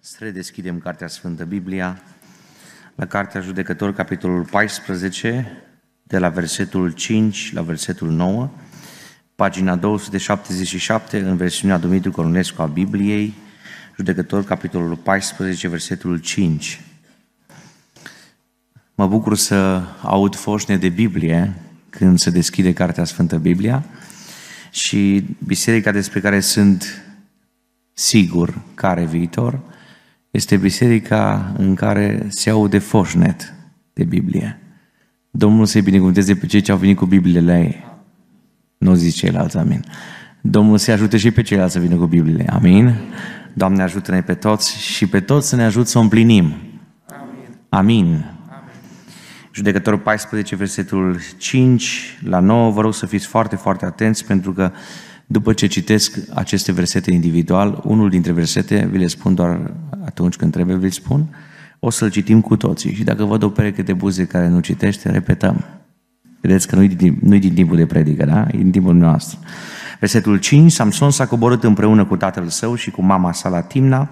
Să redeschidem Cartea Sfântă Biblia la Cartea Judecător, capitolul 14, de la versetul 5 la versetul 9, pagina 277 în versiunea Dumitru Coronescu a Bibliei, Judecător, capitolul 14, versetul 5. Mă bucur să aud foșne de Biblie când se deschide Cartea Sfântă Biblia și biserica despre care sunt sigur care viitor este biserica în care se aude foșnet de Biblie. Domnul să-i binecuvânteze pe cei ce au venit cu Bibliile la ei. Nu zic ceilalți, amin. Domnul să ajute și pe ceilalți să vină cu Bibliile, amin. Doamne ajută-ne pe toți și pe toți să ne ajut să o împlinim. Amin. amin. Judecătorul 14, versetul 5 la 9, vă rog să fiți foarte, foarte atenți pentru că după ce citesc aceste versete individual, unul dintre versete, vi le spun doar atunci când trebuie, vi le spun, o să-l citim cu toții. Și dacă văd o pereche de buze care nu citește, repetăm. Vedeți că nu-i din, nu din timpul de predică, da? E din timpul nostru. Versetul 5, Samson s-a coborât împreună cu tatăl său și cu mama sa la Timna.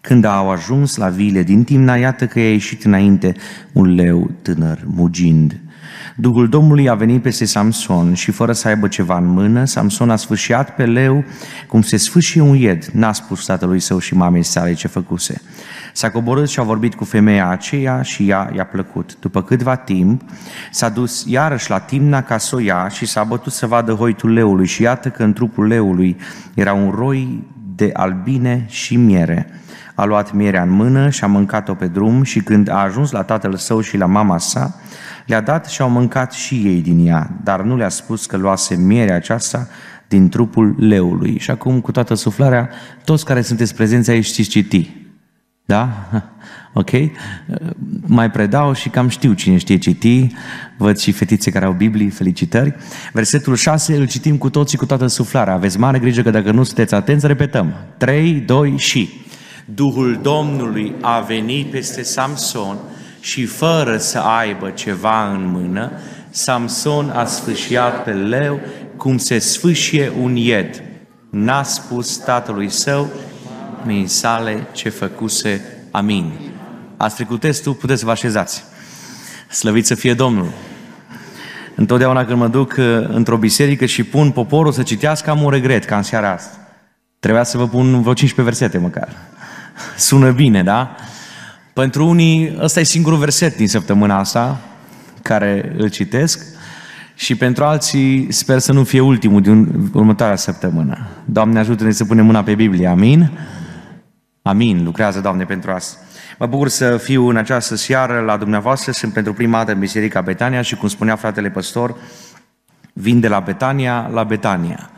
Când au ajuns la vile din Timna, iată că i-a ieșit înainte un leu tânăr, mugind. Duhul Domnului a venit peste Samson și fără să aibă ceva în mână, Samson a sfâșiat pe leu cum se sfâșie un ied. N-a spus tatălui său și mamei sale ce făcuse. S-a coborât și a vorbit cu femeia aceea și ea i-a plăcut. După câtva timp, s-a dus iarăși la Timna ca să o ia și s-a bătut să vadă hoitul leului și iată că în trupul leului era un roi de albine și miere. A luat mierea în mână și a mâncat-o pe drum și când a ajuns la tatăl său și la mama sa, le-a dat și au mâncat și ei din ea, dar nu le-a spus că luase mierea aceasta din trupul leului. Și acum, cu toată suflarea, toți care sunteți prezenți aici știți citi. Da? Ok? Mai predau și cam știu cine știe citi. Văd și fetițe care au Biblii, felicitări. Versetul 6 îl citim cu toții cu toată suflarea. Aveți mare grijă că dacă nu sunteți atenți, repetăm. 3, 2 și... Duhul Domnului a venit peste Samson și fără să aibă ceva în mână, Samson a sfâșiat pe leu cum se sfâșie un ied. N-a spus tatălui său mii sale ce făcuse. Amin. Ați trecut testul, puteți să vă așezați. Slăvit să fie Domnul. Întotdeauna când mă duc uh, într-o biserică și pun poporul să citească, am un regret, ca în seara asta. Trebuia să vă pun vreo 15 versete măcar. Sună bine, da? Pentru unii, ăsta e singurul verset din săptămâna asta care îl citesc și pentru alții sper să nu fie ultimul din următoarea săptămână. Doamne ajută-ne să punem mâna pe Biblie, amin? Amin, lucrează Doamne pentru asta. Mă bucur să fiu în această seară la dumneavoastră, sunt pentru prima dată în Biserica Betania și cum spunea fratele păstor, vin de la Betania la Betania.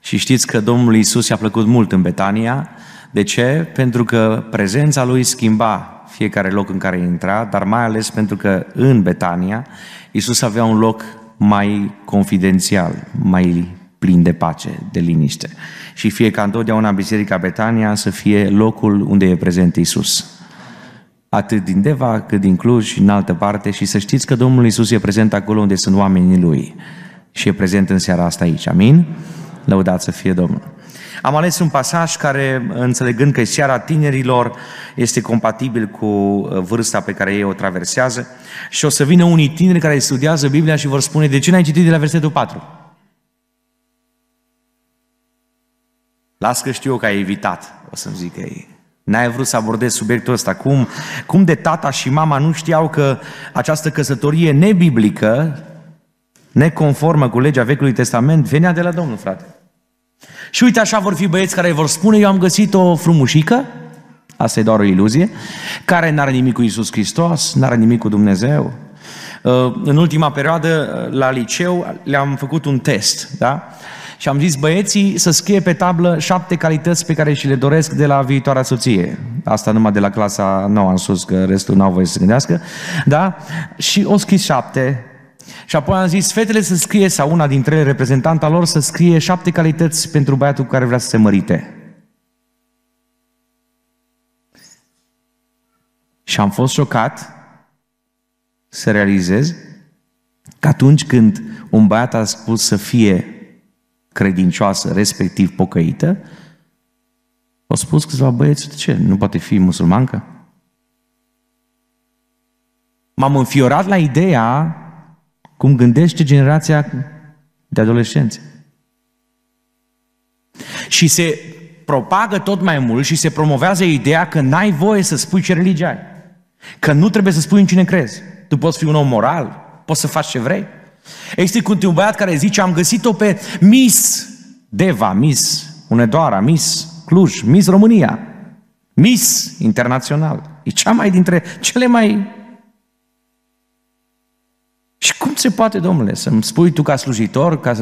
Și știți că Domnul Iisus i-a plăcut mult în Betania. De ce? Pentru că prezența Lui schimba fiecare loc în care intra, dar mai ales pentru că în Betania Isus avea un loc mai confidențial, mai plin de pace, de liniște. Și fie ca întotdeauna Biserica Betania să fie locul unde e prezent Isus. Atât din Deva, cât din Cluj și în altă parte și să știți că Domnul Isus e prezent acolo unde sunt oamenii Lui. Și e prezent în seara asta aici. Amin? Lăudați să fie Domnul. Am ales un pasaj care, înțelegând că seara tinerilor este compatibil cu uh, vârsta pe care ei o traversează, și o să vină unii tineri care studiază Biblia și vor spune, de ce n-ai citit de la versetul 4? Las că știu că ai evitat, o să-mi zică ei. N-ai vrut să abordezi subiectul ăsta. Cum, cum de tata și mama nu știau că această căsătorie nebiblică, neconformă cu legea Vechiului Testament, venea de la Domnul, frate. Și uite așa vor fi băieți care vor spune, eu am găsit o frumușică, asta e doar o iluzie, care n-are nimic cu Isus Hristos, n-are nimic cu Dumnezeu. Uh, în ultima perioadă, la liceu, le-am făcut un test, da? Și am zis băieții să scrie pe tablă șapte calități pe care și le doresc de la viitoarea soție. Asta numai de la clasa nouă în sus, că restul n-au voie să se gândească. Da? Și o scris șapte, și apoi am zis, fetele să scrie, sau una dintre ele, reprezentanta lor, să scrie șapte calități pentru băiatul cu care vrea să se mărite. Și am fost șocat să realizez că atunci când un băiat a spus să fie credincioasă, respectiv pocăită, Au spus câțiva băieți, de ce? Nu poate fi musulmancă? M-am înfiorat la ideea cum gândește generația de adolescenți. Și se propagă tot mai mult și se promovează ideea că n-ai voie să spui ce religie ai. Că nu trebuie să spui în cine crezi. Tu poți fi un om moral, poți să faci ce vrei. Există un băiat care zice, am găsit-o pe Miss Deva, Miss Unedoara, Miss Cluj, Miss România, Miss Internațional. E cea mai dintre cele mai și cum se poate, domnule, să-mi spui tu ca slujitor, ca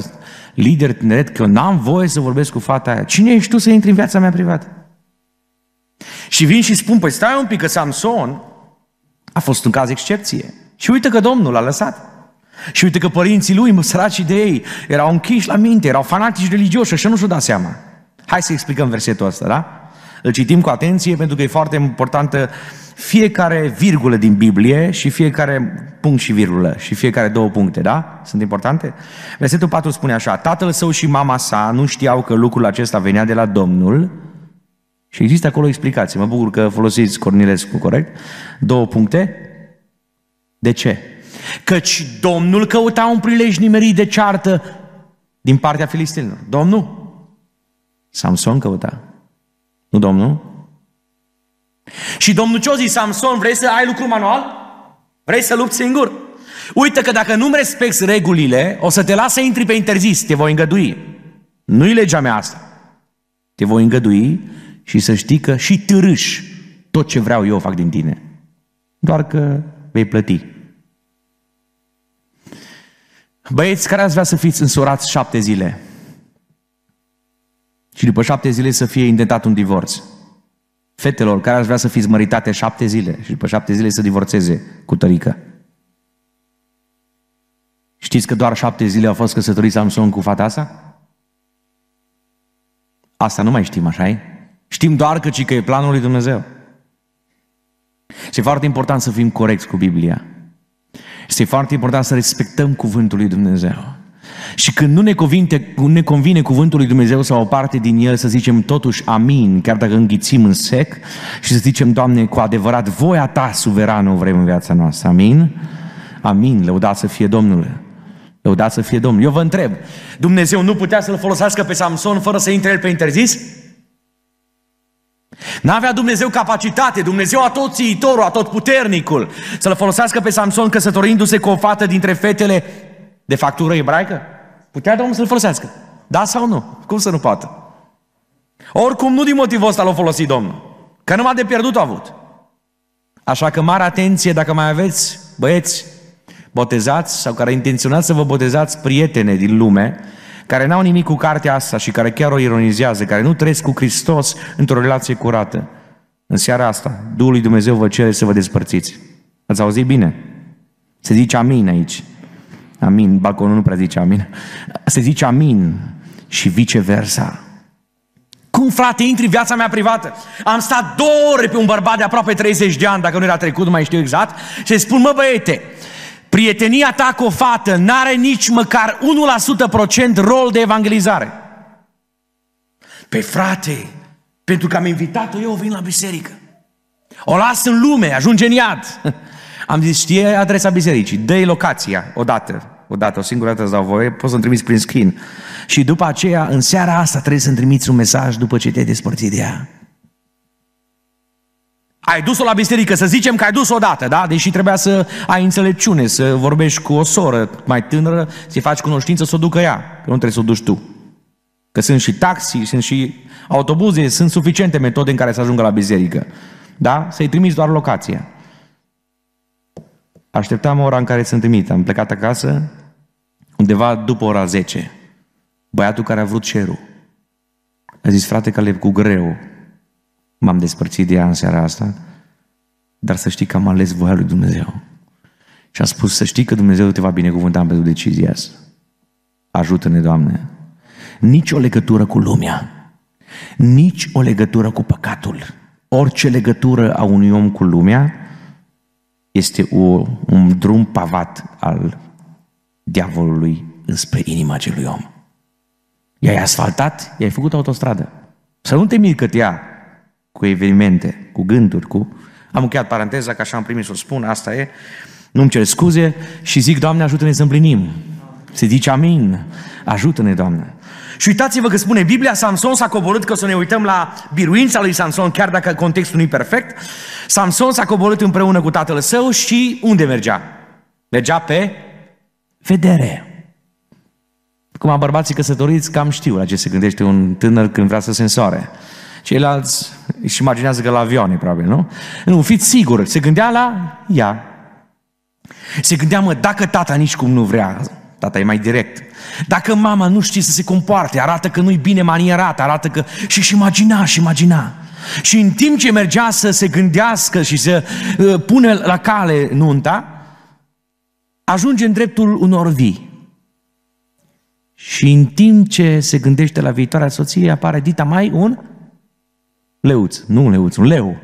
lider tineret, că eu n-am voie să vorbesc cu fata aia? Cine ești tu să intri în viața mea privată? Și vin și spun, păi stai un pic, că Samson a fost un caz excepție. Și uite că Domnul l-a lăsat. Și uite că părinții lui, săraci de ei, erau închiși la minte, erau fanatici religioși, așa nu și-o da seama. Hai să explicăm versetul ăsta, da? Îl citim cu atenție pentru că e foarte importantă fiecare virgulă din Biblie și fiecare punct și virgulă și fiecare două puncte, da? Sunt importante? Versetul 4 spune așa, tatăl său și mama sa nu știau că lucrul acesta venea de la Domnul și există acolo explicație. Mă bucur că folosiți Cornilescu, corect? Două puncte. De ce? Căci Domnul căuta un prilej nimerit de ceartă din partea filistinilor. Domnul? Samson căuta. Nu Domnul? Și Domnul ce zis, Samson, vrei să ai lucru manual? Vrei să lupți singur? Uite că dacă nu-mi respecti regulile, o să te las să intri pe interzis, te voi îngădui. Nu-i legea mea asta. Te voi îngădui și să știi că și târâși tot ce vreau eu fac din tine. Doar că vei plăti. Băieți, care ați vrea să fiți însurați șapte zile? Și după șapte zile să fie intentat un divorț. Fetelor care ați vrea să fiți măritate șapte zile și după șapte zile să divorțeze cu tărică. Știți că doar șapte zile au fost căsătoriți Samson cu fata asta? Asta nu mai știm, așa -i? Știm doar că, ci că e planul lui Dumnezeu. Este foarte important să fim corecți cu Biblia. Este foarte important să respectăm cuvântul lui Dumnezeu. Și când nu ne convine, ne convine cuvântul lui Dumnezeu sau o parte din el, să zicem totuși amin, chiar dacă înghițim în sec, și să zicem, Doamne, cu adevărat, voia Ta suverană o vrem în viața noastră. Amin? Amin. Lăudat să fie Domnul. Lăudat să fie Domnul. Eu vă întreb, Dumnezeu nu putea să-l folosească pe Samson fără să intre el pe interzis? N-avea Dumnezeu capacitate, Dumnezeu a tot țiitorul, a tot puternicul, să-l folosească pe Samson căsătorindu-se cu o fată dintre fetele de factură ebraică? Putea Domnul să-l folosească. Da sau nu? Cum să nu poată? Oricum nu din motivul ăsta l-a folosit Domnul. Că numai de pierdut a avut. Așa că mare atenție dacă mai aveți băieți botezați sau care intenționați să vă botezați prietene din lume, care n-au nimic cu cartea asta și care chiar o ironizează, care nu trăiesc cu Hristos într-o relație curată. În seara asta, Duhul lui Dumnezeu vă cere să vă despărțiți. Ați auzit bine? Se zice amin aici. Amin. Balconul nu prea zice amin. Se zice amin și viceversa. Cum, frate, intri în viața mea privată? Am stat două ore pe un bărbat de aproape 30 de ani, dacă nu era trecut, nu mai știu exact, și îi spun, mă băiete, prietenia ta cu o fată n-are nici măcar 1% procent rol de evangelizare. Pe frate, pentru că am invitat-o eu, vin la biserică. O las în lume, ajunge în iad. Am zis, știe adresa bisericii, dă locația odată, odată, o singură dată îți dau voie, poți să-mi trimiți prin screen. Și după aceea, în seara asta, trebuie să-mi trimiți un mesaj după ce te-ai despărțit de ea. Ai dus-o la biserică, să zicem că ai dus-o odată, da? Deși trebuia să ai înțelepciune, să vorbești cu o soră mai tânără, să-i faci cunoștință, să o ducă ea, că nu trebuie să o duci tu. Că sunt și taxi, sunt și autobuze, sunt suficiente metode în care să ajungă la biserică. Da? Să-i trimiți doar locația. Așteptam ora în care sunt trimit. Am plecat acasă undeva după ora 10. Băiatul care a vrut cerul. A zis, frate Caleb, cu greu m-am despărțit de ea în seara asta, dar să știi că am ales voia lui Dumnezeu. Și a spus, să știi că Dumnezeu te va binecuvânta pentru decizia asta. Ajută-ne, Doamne. Nici o legătură cu lumea, nici o legătură cu păcatul. Orice legătură a unui om cu lumea este o, un drum pavat al diavolului înspre inima acelui om. I-ai asfaltat, i-ai făcut autostradă. Să nu te miri că te ia cu evenimente, cu gânduri, cu... Am încheiat paranteza, că așa am primit să o spun, asta e. Nu-mi cer scuze și zic, Doamne, ajută-ne să împlinim. Se zice amin. Ajută-ne, Doamne. Și uitați-vă că spune Biblia, Samson s-a coborât, că o să ne uităm la biruința lui Samson, chiar dacă contextul nu e perfect. Samson s-a coborât împreună cu tatăl său și unde mergea? Mergea pe vedere. Cum bărbații căsătoriți cam știu la ce se gândește un tânăr când vrea să se însoare. Ceilalți își imaginează că la avioane, probabil, nu? Nu, fiți sigur, se gândea la ea. Se gândea, mă, dacă tata nici cum nu vrea, tata e mai direct, dacă mama nu știe să se compoarte, arată că nu-i bine manierat, arată că... Și și imagina, și imagina. Și în timp ce mergea să se gândească și să uh, pune la cale nunta, ajunge în dreptul unor vii. Și în timp ce se gândește la viitoarea soție, apare dita mai un leuț, nu un leuț, un leu.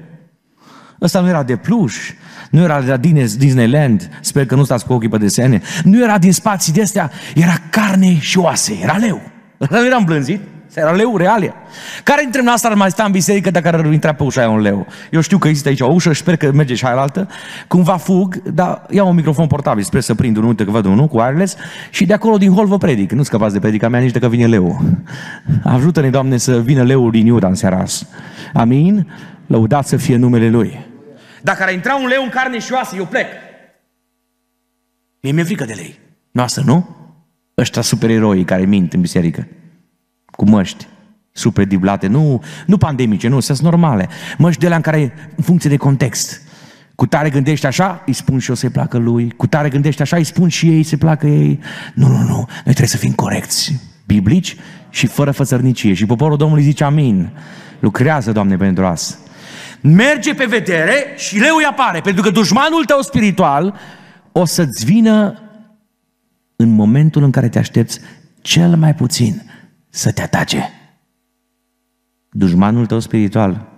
Ăsta nu era de pluș, nu era de la Disneyland, sper că nu stați cu ochii pe desene, nu era din spații de astea, era carne și oase, era leu. Nu era îmblânzit, era leu real. Care dintre noastre ar mai sta în biserică dacă ar intra pe ușa aia un leu? Eu știu că există aici o ușă, sper că merge și aia altă. Cumva fug, dar iau un microfon portabil, sper să prind unul, uite că văd unul cu wireless și de acolo din hol vă predic. Nu scăpați de predica mea nici dacă vine leu. Ajută-ne, Doamne, să vină leul din Iuda în seara asta. Amin? Lăudați să fie numele Lui. Dacă ar intra un leu în carne și oasă, eu plec. Mie mi-e frică de lei. Noastră, nu? Ăștia supereroi care mint în biserică. Cu măști super diblate, nu, nu pandemice, nu, sunt normale. Măști de la în care, în funcție de context, cu tare gândești așa, îi spun și eu să-i placă lui. Cu tare gândești așa, îi spun și ei să placă ei. Nu, nu, nu. Noi trebuie să fim corecți, biblici și fără fățărnicie. Și poporul Domnului zice amin. Lucrează, Doamne, pentru asta merge pe vedere și leu îi apare, pentru că dușmanul tău spiritual o să-ți vină în momentul în care te aștepți cel mai puțin să te atace. Dușmanul tău spiritual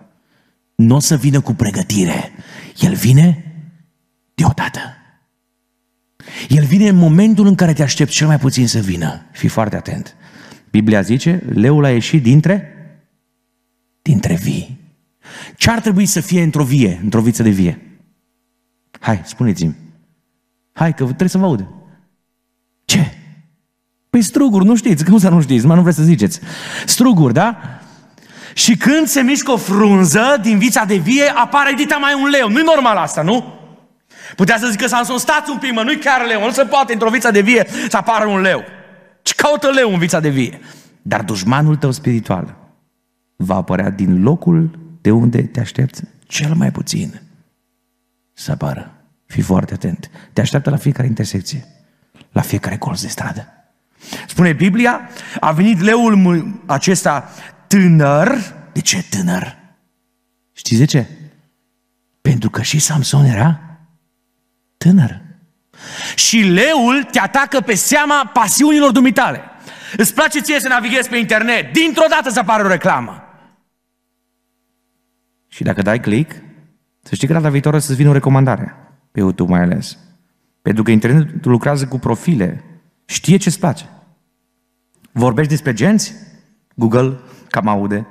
nu o să vină cu pregătire. El vine deodată. El vine în momentul în care te aștepți cel mai puțin să vină. Fii foarte atent. Biblia zice, leul a ieșit dintre dintre vii. Ce ar trebui să fie într-o vie, într-o viță de vie? Hai, spuneți-mi. Hai, că trebuie să vă aud. Ce? Păi struguri, nu știți, cum să nu știți, mai nu vreți să ziceți. Struguri, da? Și când se mișcă o frunză din vița de vie, apare dita mai un leu. Nu-i normal asta, nu? Putea să zică Samson, stați un pic, mă, nu-i chiar leu, nu se poate într-o vița de vie să apară un leu. Ce caută leu în vița de vie? Dar dușmanul tău spiritual va apărea din locul de unde te aștepți cel mai puțin să apară. Fii foarte atent. Te așteaptă la fiecare intersecție, la fiecare colț de stradă. Spune Biblia, a venit leul acesta tânăr. De ce tânăr? Știți de ce? Pentru că și Samson era tânăr. Și leul te atacă pe seama pasiunilor dumitale. Îți place ție să navighezi pe internet, dintr-o dată să apară o reclamă. Și dacă dai click, să știi că data viitoare să-ți vină o recomandare, pe YouTube mai ales. Pentru că internetul lucrează cu profile, știe ce-ți place. Vorbești despre genți? Google cam aude.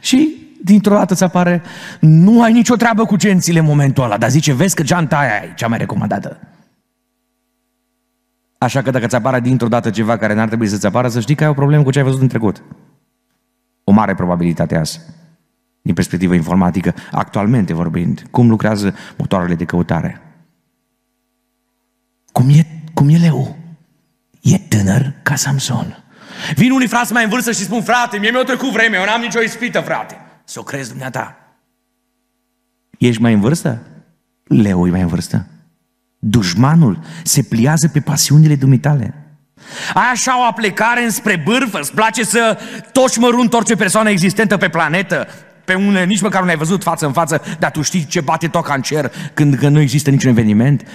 Și dintr-o dată îți apare, nu ai nicio treabă cu gențile în momentul ăla, dar zice, vezi că geanta aia e cea mai recomandată. Așa că dacă ți apare dintr-o dată ceva care n-ar trebui să-ți apară, să știi că ai o problemă cu ce ai văzut în trecut. O mare probabilitate asta din perspectivă informatică, actualmente vorbind, cum lucrează motoarele de căutare. Cum e, cum e leu? E tânăr ca Samson. Vin unii frați mai în vârstă și spun, frate, mie mi-a trecut vremea, eu n-am nicio ispită, frate. Să o crezi dumneata. Ești mai în vârstă? Leu e mai în vârstă. Dușmanul se pliază pe pasiunile dumitale. Ai așa o aplecare înspre bârfă, îți place să toci mărunt orice persoană existentă pe planetă, pe unele nici măcar nu le-ai văzut față în față, dar tu știi ce bate toca în cer când, când nu există niciun eveniment.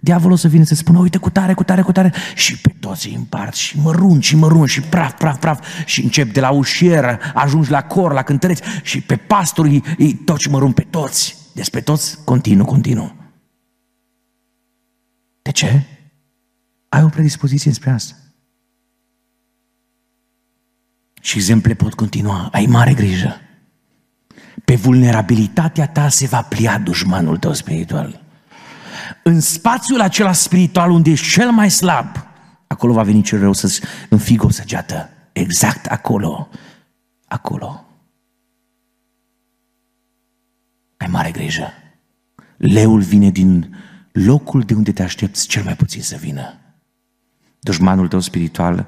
Diavolul o să vină să spună, uite, cu tare, cu tare, cu tare, și pe toți îi împart, și mărunt, și mărunt, și praf, praf, praf, și încep de la ușier, ajungi la cor, la cântăreți, și pe pastori îi toci mărunt pe toți. Deci pe toți, continuu, continuu. De ce? Ai o predispoziție spre asta. Și exemple pot continua. Ai mare grijă. Pe vulnerabilitatea ta se va plia dușmanul tău spiritual. În spațiul acela spiritual unde ești cel mai slab, acolo va veni cel rău să-ți înfigă o săgeată. Exact acolo. Acolo. Ai mare grijă. Leul vine din locul de unde te aștepți cel mai puțin să vină. Dușmanul tău spiritual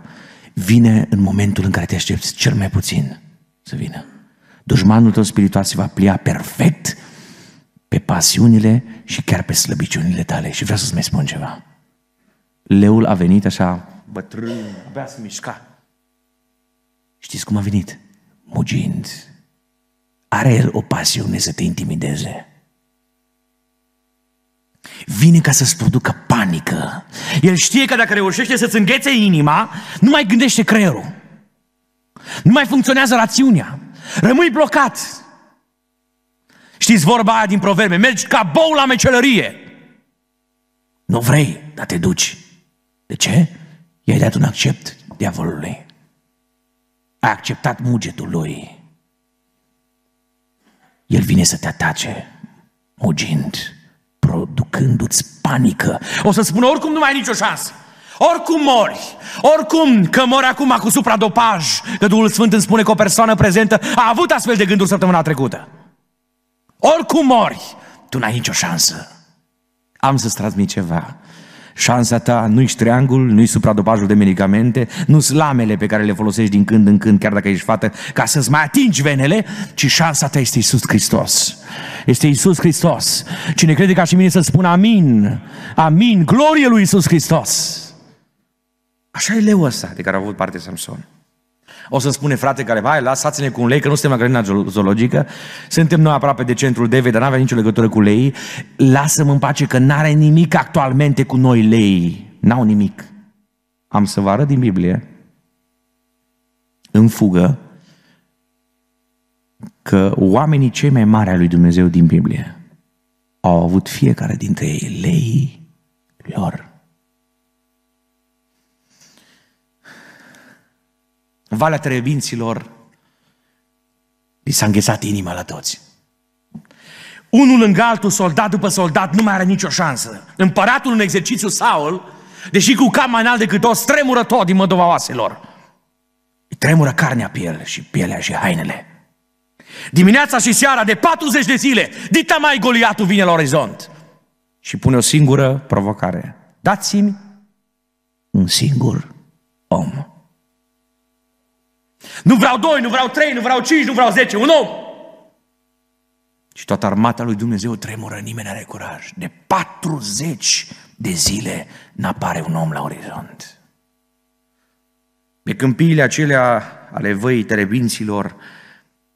vine în momentul în care te aștepți cel mai puțin să vină. Dușmanul tău spiritual se va plia perfect pe pasiunile și chiar pe slăbiciunile tale. Și vreau să-ți mai spun ceva. Leul a venit așa, bătrân, abia să mișca. Știți cum a venit? Mugind. Are el o pasiune să te intimideze. Vine ca să-ți producă panică. El știe că dacă reușește să-ți înghețe inima, nu mai gândește creierul. Nu mai funcționează rațiunea. Rămâi blocat. Știți vorba aia din proverbe, mergi ca bou la mecelărie. Nu vrei, dar te duci. De ce? I-ai dat un accept diavolului. Ai acceptat mugetul lui. El vine să te atace, mugind, producându-ți panică. O să spună, oricum nu mai ai nicio șansă. Oricum mori, oricum că mori acum cu supradopaj, că Duhul Sfânt îmi spune că o persoană prezentă a avut astfel de gânduri săptămâna trecută. Oricum mori, tu n-ai nicio șansă. Am să-ți transmit ceva. Șansa ta nu-i triangul, nu-i supradopajul de medicamente, nu slamele pe care le folosești din când în când, chiar dacă ești fată, ca să-ți mai atingi venele, ci șansa ta este Isus Hristos. Este Isus Hristos. Cine crede ca și mine să spună amin, amin, glorie lui Isus Hristos. Așa e leul ăsta de care a avut parte Samson. O să spune frate care, hai, lăsați-ne cu un lei, că nu suntem la grădina zoologică, suntem noi aproape de centrul David, dar nu avea nicio legătură cu lei, lasă-mă în pace că n-are nimic actualmente cu noi lei. N-au nimic. Am să vă arăt din Biblie, în fugă, că oamenii cei mai mari ai lui Dumnezeu din Biblie au avut fiecare dintre ei lei lor. În Valea Trebinților li s-a înghețat inima la toți. Unul lângă altul, soldat după soldat, nu mai are nicio șansă. Împăratul în exercițiu Saul, deși cu cap mai înalt decât toți, tremură tot din mădova oaselor. Îi tremură carnea pe el și pielea și hainele. Dimineața și seara de 40 de zile, dita mai Goliatul vine la orizont și pune o singură provocare. Dați-mi un singur om. Nu vreau doi, nu vreau trei, nu vreau cinci, nu vreau zece, un om. Și toată armata lui Dumnezeu tremură, nimeni are curaj. De 40 de zile n-apare un om la orizont. Pe câmpiile acelea ale văii terebinților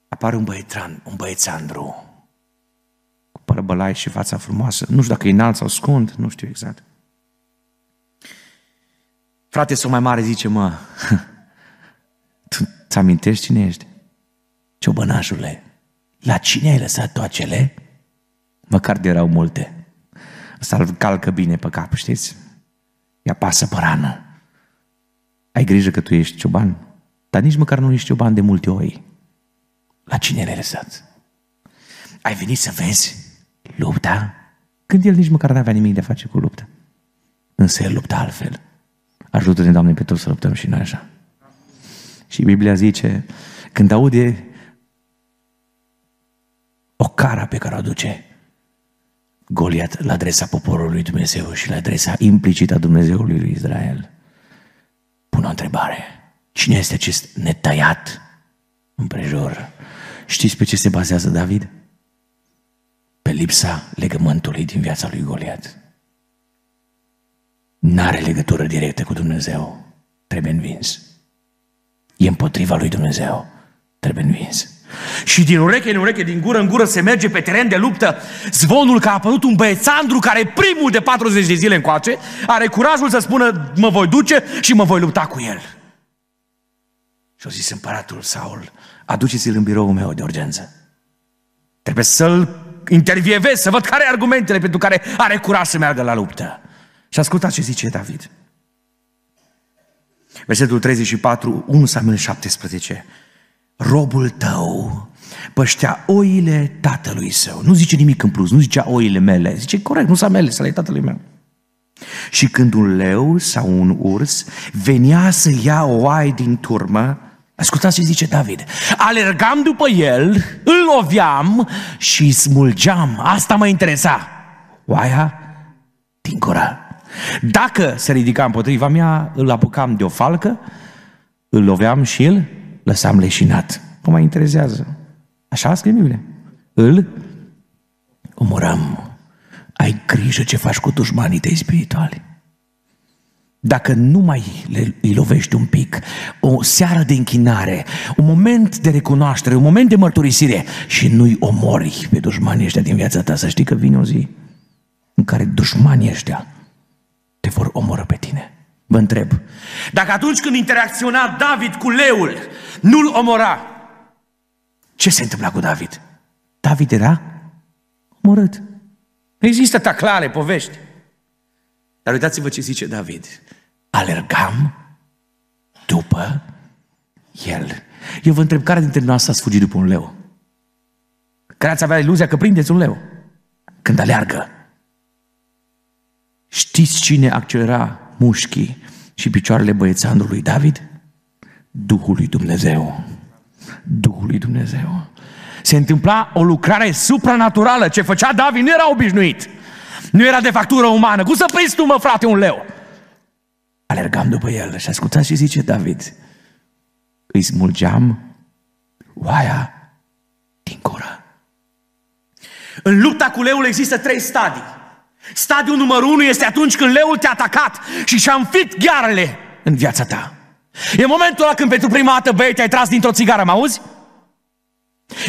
apare un băiețan, un băiețandru cu părăbălai și fața frumoasă. Nu știu dacă e înalt sau scund, nu știu exact. Frate sau mai mare zice, mă, tu ți amintești cine ești? Ciobănașule, la cine ai lăsat toacele? Măcar de erau multe. Asta îl calcă bine pe cap, știți? Ia pasă pe rană. Ai grijă că tu ești cioban, dar nici măcar nu ești cioban de multe ori. La cine le-ai lăsat? Ai venit să vezi lupta? Când el nici măcar n-avea nimic de a face cu lupta. Însă el lupta altfel. Ajută-ne, Doamne, pe toți să luptăm și noi așa. Și Biblia zice, când aude o cara pe care o aduce Goliat la adresa poporului Dumnezeu și la adresa implicită a Dumnezeului lui Israel, pune o întrebare. Cine este acest netăiat împrejur? Știți pe ce se bazează David? Pe lipsa legământului din viața lui Goliat. N-are legătură directă cu Dumnezeu. Trebuie învins e împotriva lui Dumnezeu. Trebuie învins. Și din ureche în ureche, din gură în gură se merge pe teren de luptă zvonul că a apărut un băiețandru care primul de 40 de zile încoace are curajul să spună mă voi duce și mă voi lupta cu el. Și a zis împăratul Saul, aduceți-l în biroul meu de urgență. Trebuie să-l intervievez, să văd care are argumentele pentru care are curaj să meargă la luptă. Și ascultați ce zice David. Versetul 34, 1 Samuel 17. Robul tău păștea oile tatălui său. Nu zice nimic în plus, nu zicea oile mele. Zice, corect, nu sunt mele, să le tatălui meu. Și când un leu sau un urs venea să ia o oaie din turmă, ascultați ce zice David, alergam după el, îl loveam și smulgeam. Asta mă interesa. Oaia din gură. Dacă se ridica împotriva mea, îl apucam de o falcă, îl loveam și îl lăsam leșinat. Nu mai interesează. Așa scrie Biblia. Îl omorăm. Ai grijă ce faci cu dușmanii tăi spirituali. Dacă nu mai le, îi lovești un pic, o seară de închinare, un moment de recunoaștere, un moment de mărturisire și nu-i omori pe dușmanii ăștia din viața ta, să știi că vine o zi în care dușmanii ăștia te vor omoră pe tine. Vă întreb, dacă atunci când interacționa David cu leul, nu-l omora, ce se întâmpla cu David? David era omorât. Există taclare, povești. Dar uitați-vă ce zice David. Alergam după el. Eu vă întreb, care dintre noastre ați fugit după un leu? Care ați avea iluzia că prindeți un leu? Când aleargă. Știți cine accelera mușchii și picioarele băiețanului David? Duhul lui Dumnezeu. Duhul lui Dumnezeu. Se întâmpla o lucrare supranaturală. Ce făcea David nu era obișnuit. Nu era de factură umană. Cum să prinzi tu, mă, frate, un leu? Alergam după el și ascultați ce zice David. Îi smulgeam oaia din gură. În lupta cu leul există trei stadii. Stadiul numărul unu este atunci când leul te-a atacat și și-a înfit ghearele în viața ta. E momentul ăla când pentru prima dată, băi, te-ai tras dintr-o țigară, mă auzi?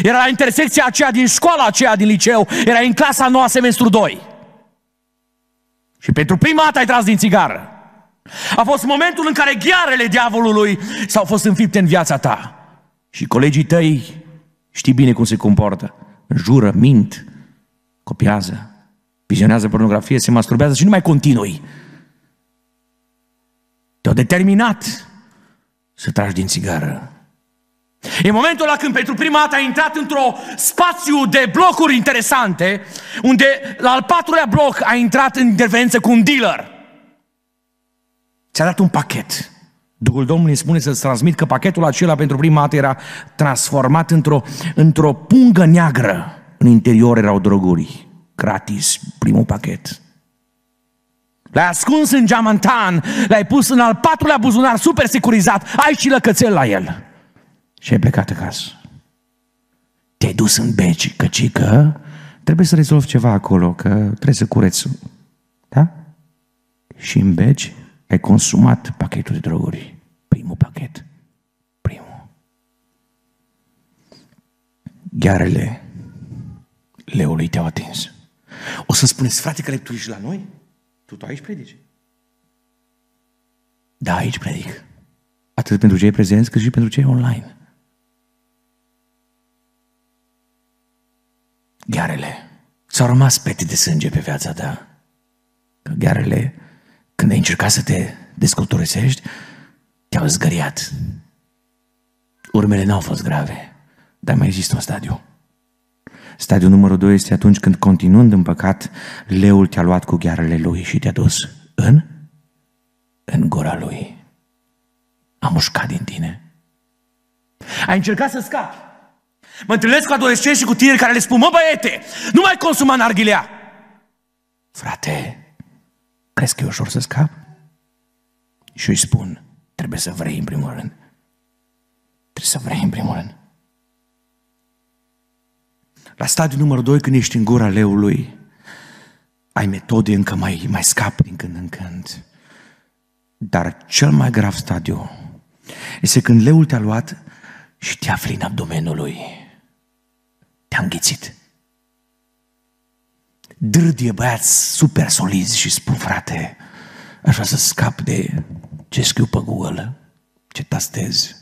Era la intersecția aceea din școala aceea din liceu, era în clasa noua semestru 2. Și pentru prima dată ai tras din țigară. A fost momentul în care ghearele diavolului s-au fost înfipte în viața ta. Și colegii tăi știi bine cum se comportă. Jură, mint, copiază, vizionează pornografie, se masturbează și nu mai continui. Te-au determinat să tragi din țigară. E momentul ăla când pentru prima dată ai intrat într-o spațiu de blocuri interesante, unde la al patrulea bloc ai intrat în intervenție cu un dealer. Ți-a dat un pachet. Duhul Domnului spune să-ți transmit că pachetul acela pentru prima dată era transformat într-o, într-o pungă neagră. În interior erau droguri. Gratis, primul pachet. L-ai ascuns în geamantan, l-ai pus în al patrulea buzunar super securizat, ai și lăcățel la el. Și ai plecat acasă. Te-ai dus în beci, căci că trebuie să rezolvi ceva acolo, că trebuie să cureți. Da? Și în beci ai consumat pachetul de droguri. Primul pachet. Primul. Ghearele leului te-au atins. O să spuneți, frate, că tu ești la noi? Tu, tu aici predici? Da, aici predic. Atât pentru cei prezenți, cât și pentru cei online. Ghearele. S-au rămas pete de sânge pe viața ta. Că ghearele, când ai încercat să te desculturisești, te-au zgăriat. Urmele n-au fost grave, dar mai există un stadiu. Stadiul numărul 2 este atunci când, continuând în păcat, leul te-a luat cu ghearele lui și te-a dus în? În gura lui. A mușcat din tine. Ai încercat să scapi. Mă întâlnesc cu adolescenți și cu tineri care le spun, mă băiete, nu mai consuma narghilea. Frate, crezi că e ușor să scap? Și îi spun, trebuie să vrei în primul rând. Trebuie să vrei în primul rând. La stadiul numărul 2, când ești în gura leului, ai metode încă mai, mai scap din când în când. Dar cel mai grav stadiu este când leul te-a luat și te afli în abdomenul lui. Te-a înghițit. Dârdie băiați super solizi și spun, frate, aș vrea să scap de ce scriu pe Google, ce tastez,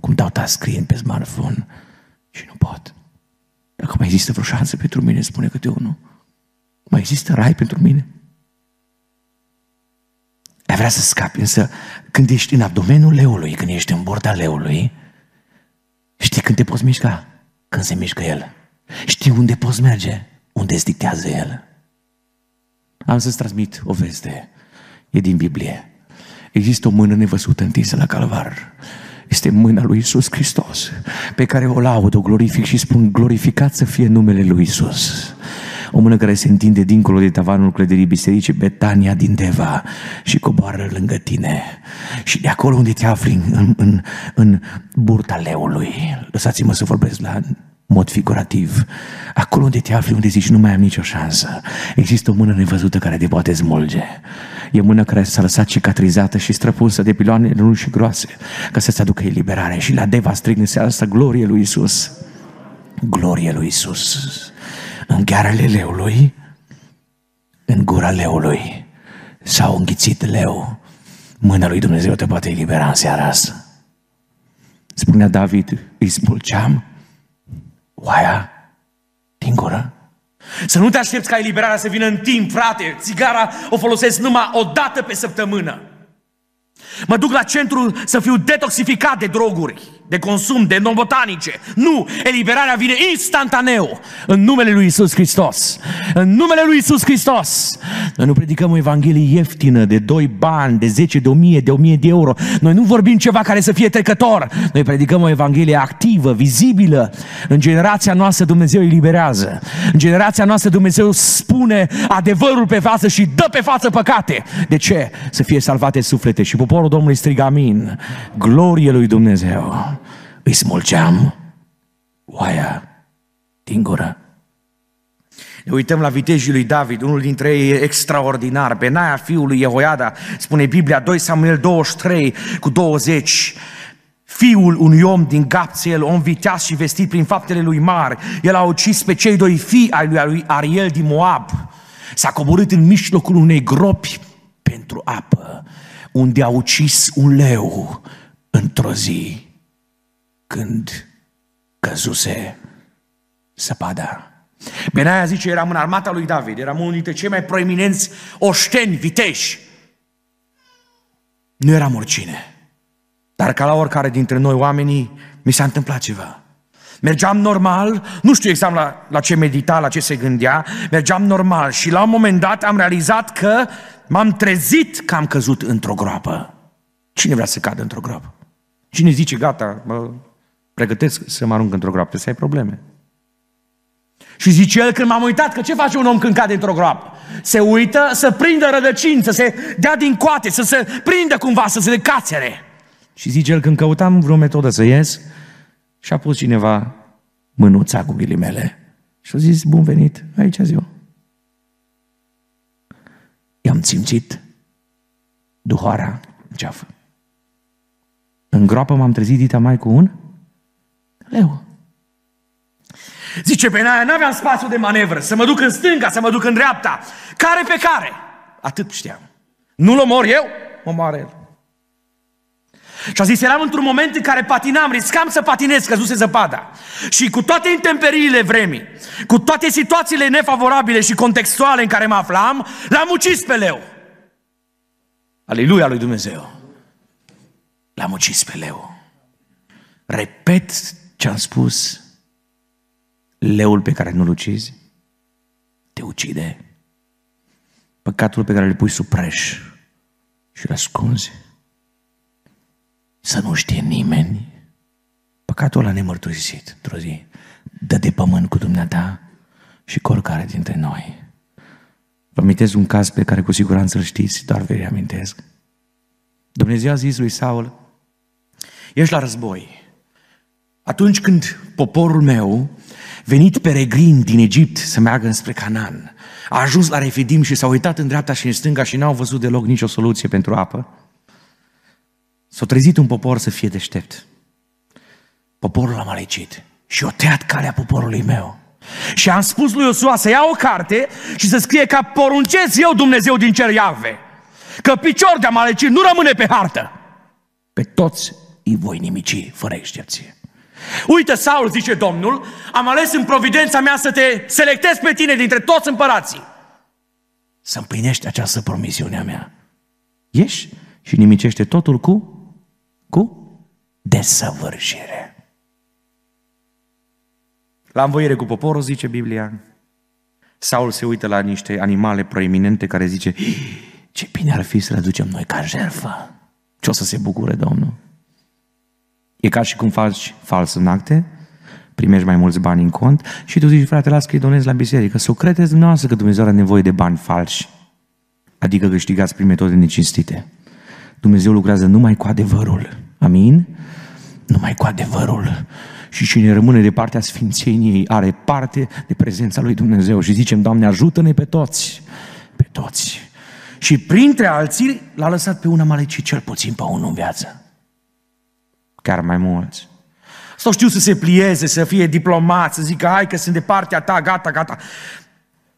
cum dau touchscreen pe smartphone și nu pot. Dacă mai există vreo șansă pentru mine, spune câte unul. Mai există rai pentru mine? Ai vrea să scapi, însă când ești în abdomenul leului, când ești în burta leului, știi când te poți mișca? când se mișcă El. Știi unde poți merge, unde îți dictează El. Am să-ți transmit o veste. E din Biblie. Există o mână nevăzută întinsă la calvar. Este mâna lui Isus Hristos, pe care o laud, o glorific și spun glorificat să fie numele lui Isus. O mână care se întinde dincolo de tavanul clădirii bisericii Betania din Deva și coboară lângă tine. Și de acolo unde te afli, în, în, în burta leului, lăsați-mă să vorbesc la mod figurativ, acolo unde te afli, unde zici nu mai am nicio șansă, există o mână nevăzută care te poate smulge. E mână care s-a lăsat cicatrizată și străpunsă de piloane lungi și groase, ca să-ți aducă eliberare. Și la Deva strig în seara asta, glorie lui Isus. Glorie lui Isus. În ghearele leului, în gura leului, s-au înghițit leu. Mâna lui Dumnezeu te poate elibera în seara asta. Spunea David, îi smulgeam oaia din gură. Să nu te aștepți ca eliberarea să vină în timp, frate. Țigara o folosesc numai o dată pe săptămână. Mă duc la centru să fiu detoxificat de droguri de consum, de non-botanice. Nu! Eliberarea vine instantaneu în numele lui Isus Hristos. În numele lui Isus Hristos. Noi nu predicăm o evanghelie ieftină de 2 bani, de 10, de 1000, de 1000 de euro. Noi nu vorbim ceva care să fie trecător. Noi predicăm o evanghelie activă, vizibilă. În generația noastră Dumnezeu eliberează. În generația noastră Dumnezeu spune adevărul pe față și dă pe față păcate. De ce? Să fie salvate suflete. Și poporul Domnului strigă amin. Glorie lui Dumnezeu îi smulgeam oaia din gură. Ne uităm la vitejii lui David, unul dintre ei e extraordinar. Benaia fiul lui Jehoiada, spune Biblia 2 Samuel 23 cu 20 fiul unui om din Gapțel, om viteaz și vestit prin faptele lui mari. El a ucis pe cei doi fii ai lui Ariel din Moab. S-a coborât în mijlocul unei gropi pentru apă, unde a ucis un leu într-o zi când căzuse săpada. Benaia zice, eram în armata lui David, eram unul dintre cei mai proeminenți oșteni, viteși. Nu eram oricine. Dar ca la oricare dintre noi oamenii, mi s-a întâmplat ceva. Mergeam normal, nu știu exact la, la ce medita, la ce se gândea, mergeam normal și la un moment dat am realizat că m-am trezit că am căzut într-o groapă. Cine vrea să cadă într-o groapă? Cine zice, gata, mă, pregătesc să mă arunc într-o groapă, să ai probleme. Și zice el când m-am uitat că ce face un om când cade într-o groapă? Se uită să prindă rădăcini, să se dea din coate, să se prindă cumva, să se decațere. Și zice el când căutam vreo metodă să ies și a pus cineva mânuța cu ghilimele și a zis, bun venit, aici ziua. I-am simțit duhoara în ceafă. În groapă m-am trezit dita mai cu un leu. Zice, pe aia n-aveam spațiu de manevră, să mă duc în stânga, să mă duc în dreapta. Care pe care? Atât știam. Nu-l omor eu, mă moare el. Și a zis, eram într-un moment în care patinam, riscam să patinez, căzuse zăpada. Și cu toate intemperiile vremii, cu toate situațiile nefavorabile și contextuale în care mă aflam, l-am ucis pe leu. Aleluia lui Dumnezeu. L-am ucis pe leu. Repet ce am spus, leul pe care nu-l ucizi, te ucide. Păcatul pe care îl pui sub preș și îl ascunzi. Să nu știe nimeni. Păcatul ăla nemărturisit într-o zi. Dă de pământ cu dumneata și cu oricare dintre noi. Vă amintesc un caz pe care cu siguranță îl știți, doar vă reamintesc. Dumnezeu a zis lui Saul, ești la război, atunci când poporul meu, venit peregrin din Egipt să meargă înspre Canaan, a ajuns la Refidim și s-a uitat în dreapta și în stânga și n-au văzut deloc nicio soluție pentru apă, s-a trezit un popor să fie deștept. Poporul a malecit și o tăiat calea poporului meu. Și am spus lui Iosua să ia o carte și să scrie ca poruncesc eu Dumnezeu din cer Iave. Că picior de amalecit nu rămâne pe hartă. Pe toți îi voi nimici, fără excepție. Uite, Saul, zice Domnul, am ales în providența mea să te selectez pe tine dintre toți împărații. Să împlinești această promisiune a mea. Ieși și nimicește totul cu, cu desăvârșire. La învoiere cu poporul, zice Biblia, Saul se uită la niște animale proeminente care zice, ce bine ar fi să le ducem noi ca jertfă. Ce o să se bucure Domnul? E ca și cum faci fals în acte, primești mai mulți bani în cont și tu zici, frate, las că-i donezi la biserică. Să o credeți dumneavoastră că Dumnezeu are nevoie de bani falși, adică câștigați prin metode necinstite. Dumnezeu lucrează numai cu adevărul. Amin? Numai cu adevărul. Și cine rămâne de partea Sfințeniei are parte de prezența lui Dumnezeu. Și zicem, Doamne, ajută-ne pe toți. Pe toți. Și printre alții l-a lăsat pe un amalecit cel puțin pe unul în viață. Chiar mai mulți. Sau știu să se plieze, să fie diplomat, să zică, hai că sunt de partea ta, gata, gata.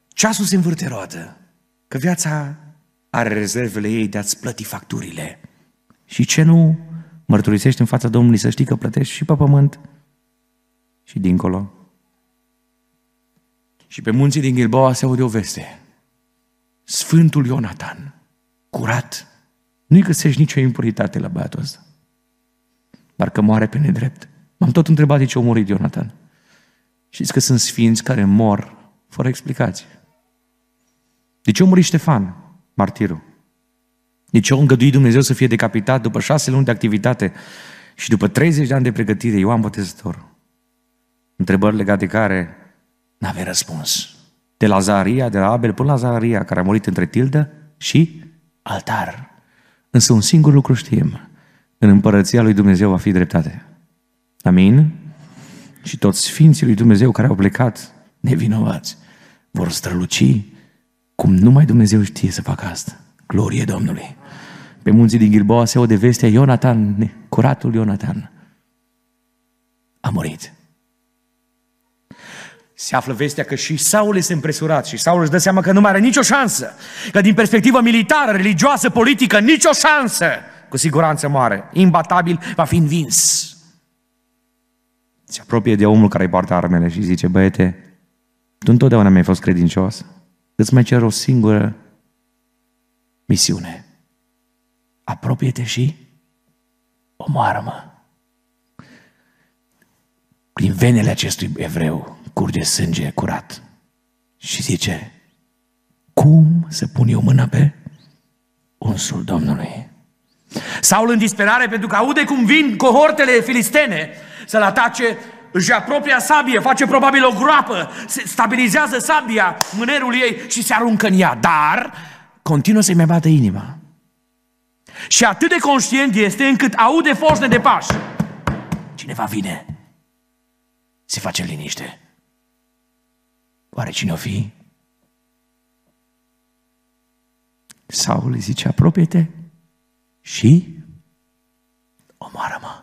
Ceasul se învârte roată. Că viața are rezervele ei de a-ți plăti facturile. Și ce nu mărturisești în fața Domnului să știi că plătești și pe pământ și dincolo. Și pe munții din Gilboa se aude o veste. Sfântul Ionatan, curat, nu-i găsești nicio impuritate la băiatul ăsta. Parcă moare pe nedrept. M-am tot întrebat de ce a murit Ionatan. Știți că sunt sfinți care mor fără explicație. De ce a murit Ștefan, martirul? De ce a îngăduit Dumnezeu să fie decapitat după șase luni de activitate și după 30 de ani de pregătire Ioan Botezătorul? Întrebări legate de care n-avea răspuns. De la Zaharia, de la Abel până la Zaharia, care a murit între tildă și altar. Însă un singur lucru știm. În împărăția lui Dumnezeu va fi dreptate. Amin? Și toți sfinții lui Dumnezeu care au plecat nevinovați vor străluci cum numai Dumnezeu știe să facă asta. Glorie Domnului! Pe munții din Gilboa se aude vestea Ionatan, curatul Ionatan. A murit. Se află vestea că și Saul este împresurat și Saul își dă seama că nu mai are nicio șansă. Că din perspectivă militară, religioasă, politică, nicio șansă. Cu siguranță moare. Imbatabil va fi învins. Se apropie de omul care îi poartă armele și zice, băiete, tu întotdeauna mi-ai fost credincios. Îți mai cer o singură misiune. Apropie-te și omoară-mă. Prin venele acestui evreu curge sânge curat. Și zice, cum să pun eu mâna pe unsul Domnului? Saul în disperare pentru că aude cum vin cohortele filistene să-l atace, își apropia sabie, face probabil o groapă, stabilizează sabia, mânerul ei și se aruncă în ea. Dar continuă să-i mai bată inima. Și atât de conștient este încât aude forțe de pași. Cineva vine. Se face liniște. Oare cine o fi? Saul îi zice, apropie-te și omoară-mă.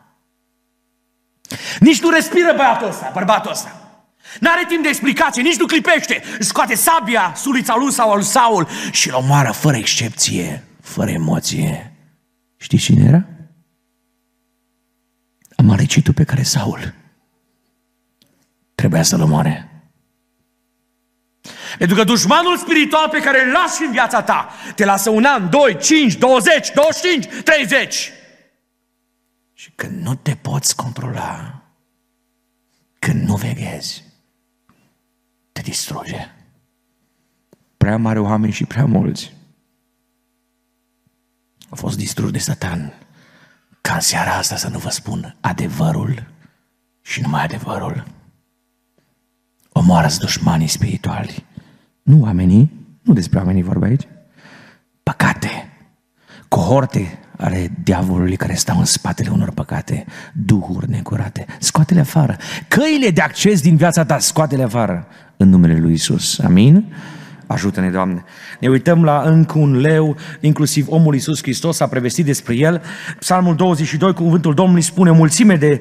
Nici nu respiră băiatul ăsta, bărbatul ăsta. N-are timp de explicație, nici nu clipește. Își scoate sabia, sulița lui sau al Saul și îl omoară fără excepție, fără emoție. Știi cine era? Amalecitul pe care Saul trebuia să-l omoare. Pentru că dușmanul spiritual pe care îl lași în viața ta te lasă un an, doi, cinci, douăzeci, douăzeci cinci, treizeci. Și când nu te poți controla, când nu veghezi, te distruge. Prea mare oameni și prea mulți au fost distruși de Satan. Ca în seara asta să nu vă spun adevărul și numai adevărul. Omoară-ți dușmanii spirituali nu oamenii, nu despre oamenii vorbe aici. Păcate, cohorte ale diavolului care stau în spatele unor păcate, duhuri necurate. Scoate-le afară. Căile de acces din viața ta, scoate-le afară în numele lui Isus. Amin? Ajută-ne, Doamne. Ne uităm la încă un leu, inclusiv omul Iisus Hristos a prevestit despre el. Psalmul 22, cuvântul Domnului spune, mulțime de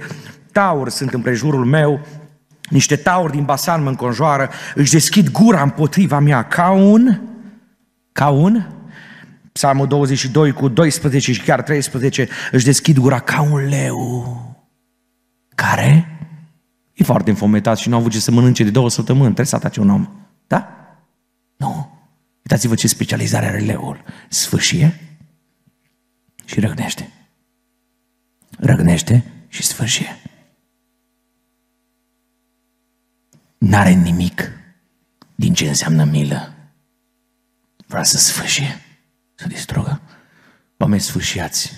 tauri sunt în prejurul meu, niște tauri din Basan mă înconjoară, își deschid gura împotriva mea ca un, ca un, Psalmul 22 cu 12 și chiar 13, își deschid gura ca un leu. Care? E foarte înfometat și nu a avut ce să mănânce de două săptămâni, trebuie să atace un om. Da? Nu. Uitați-vă ce specializare are leul. Sfâșie și răgnește. Răgnește și sfârșie. n-are nimic din ce înseamnă milă. Vrea să sfâșie, să distrugă. Oameni sfâșiați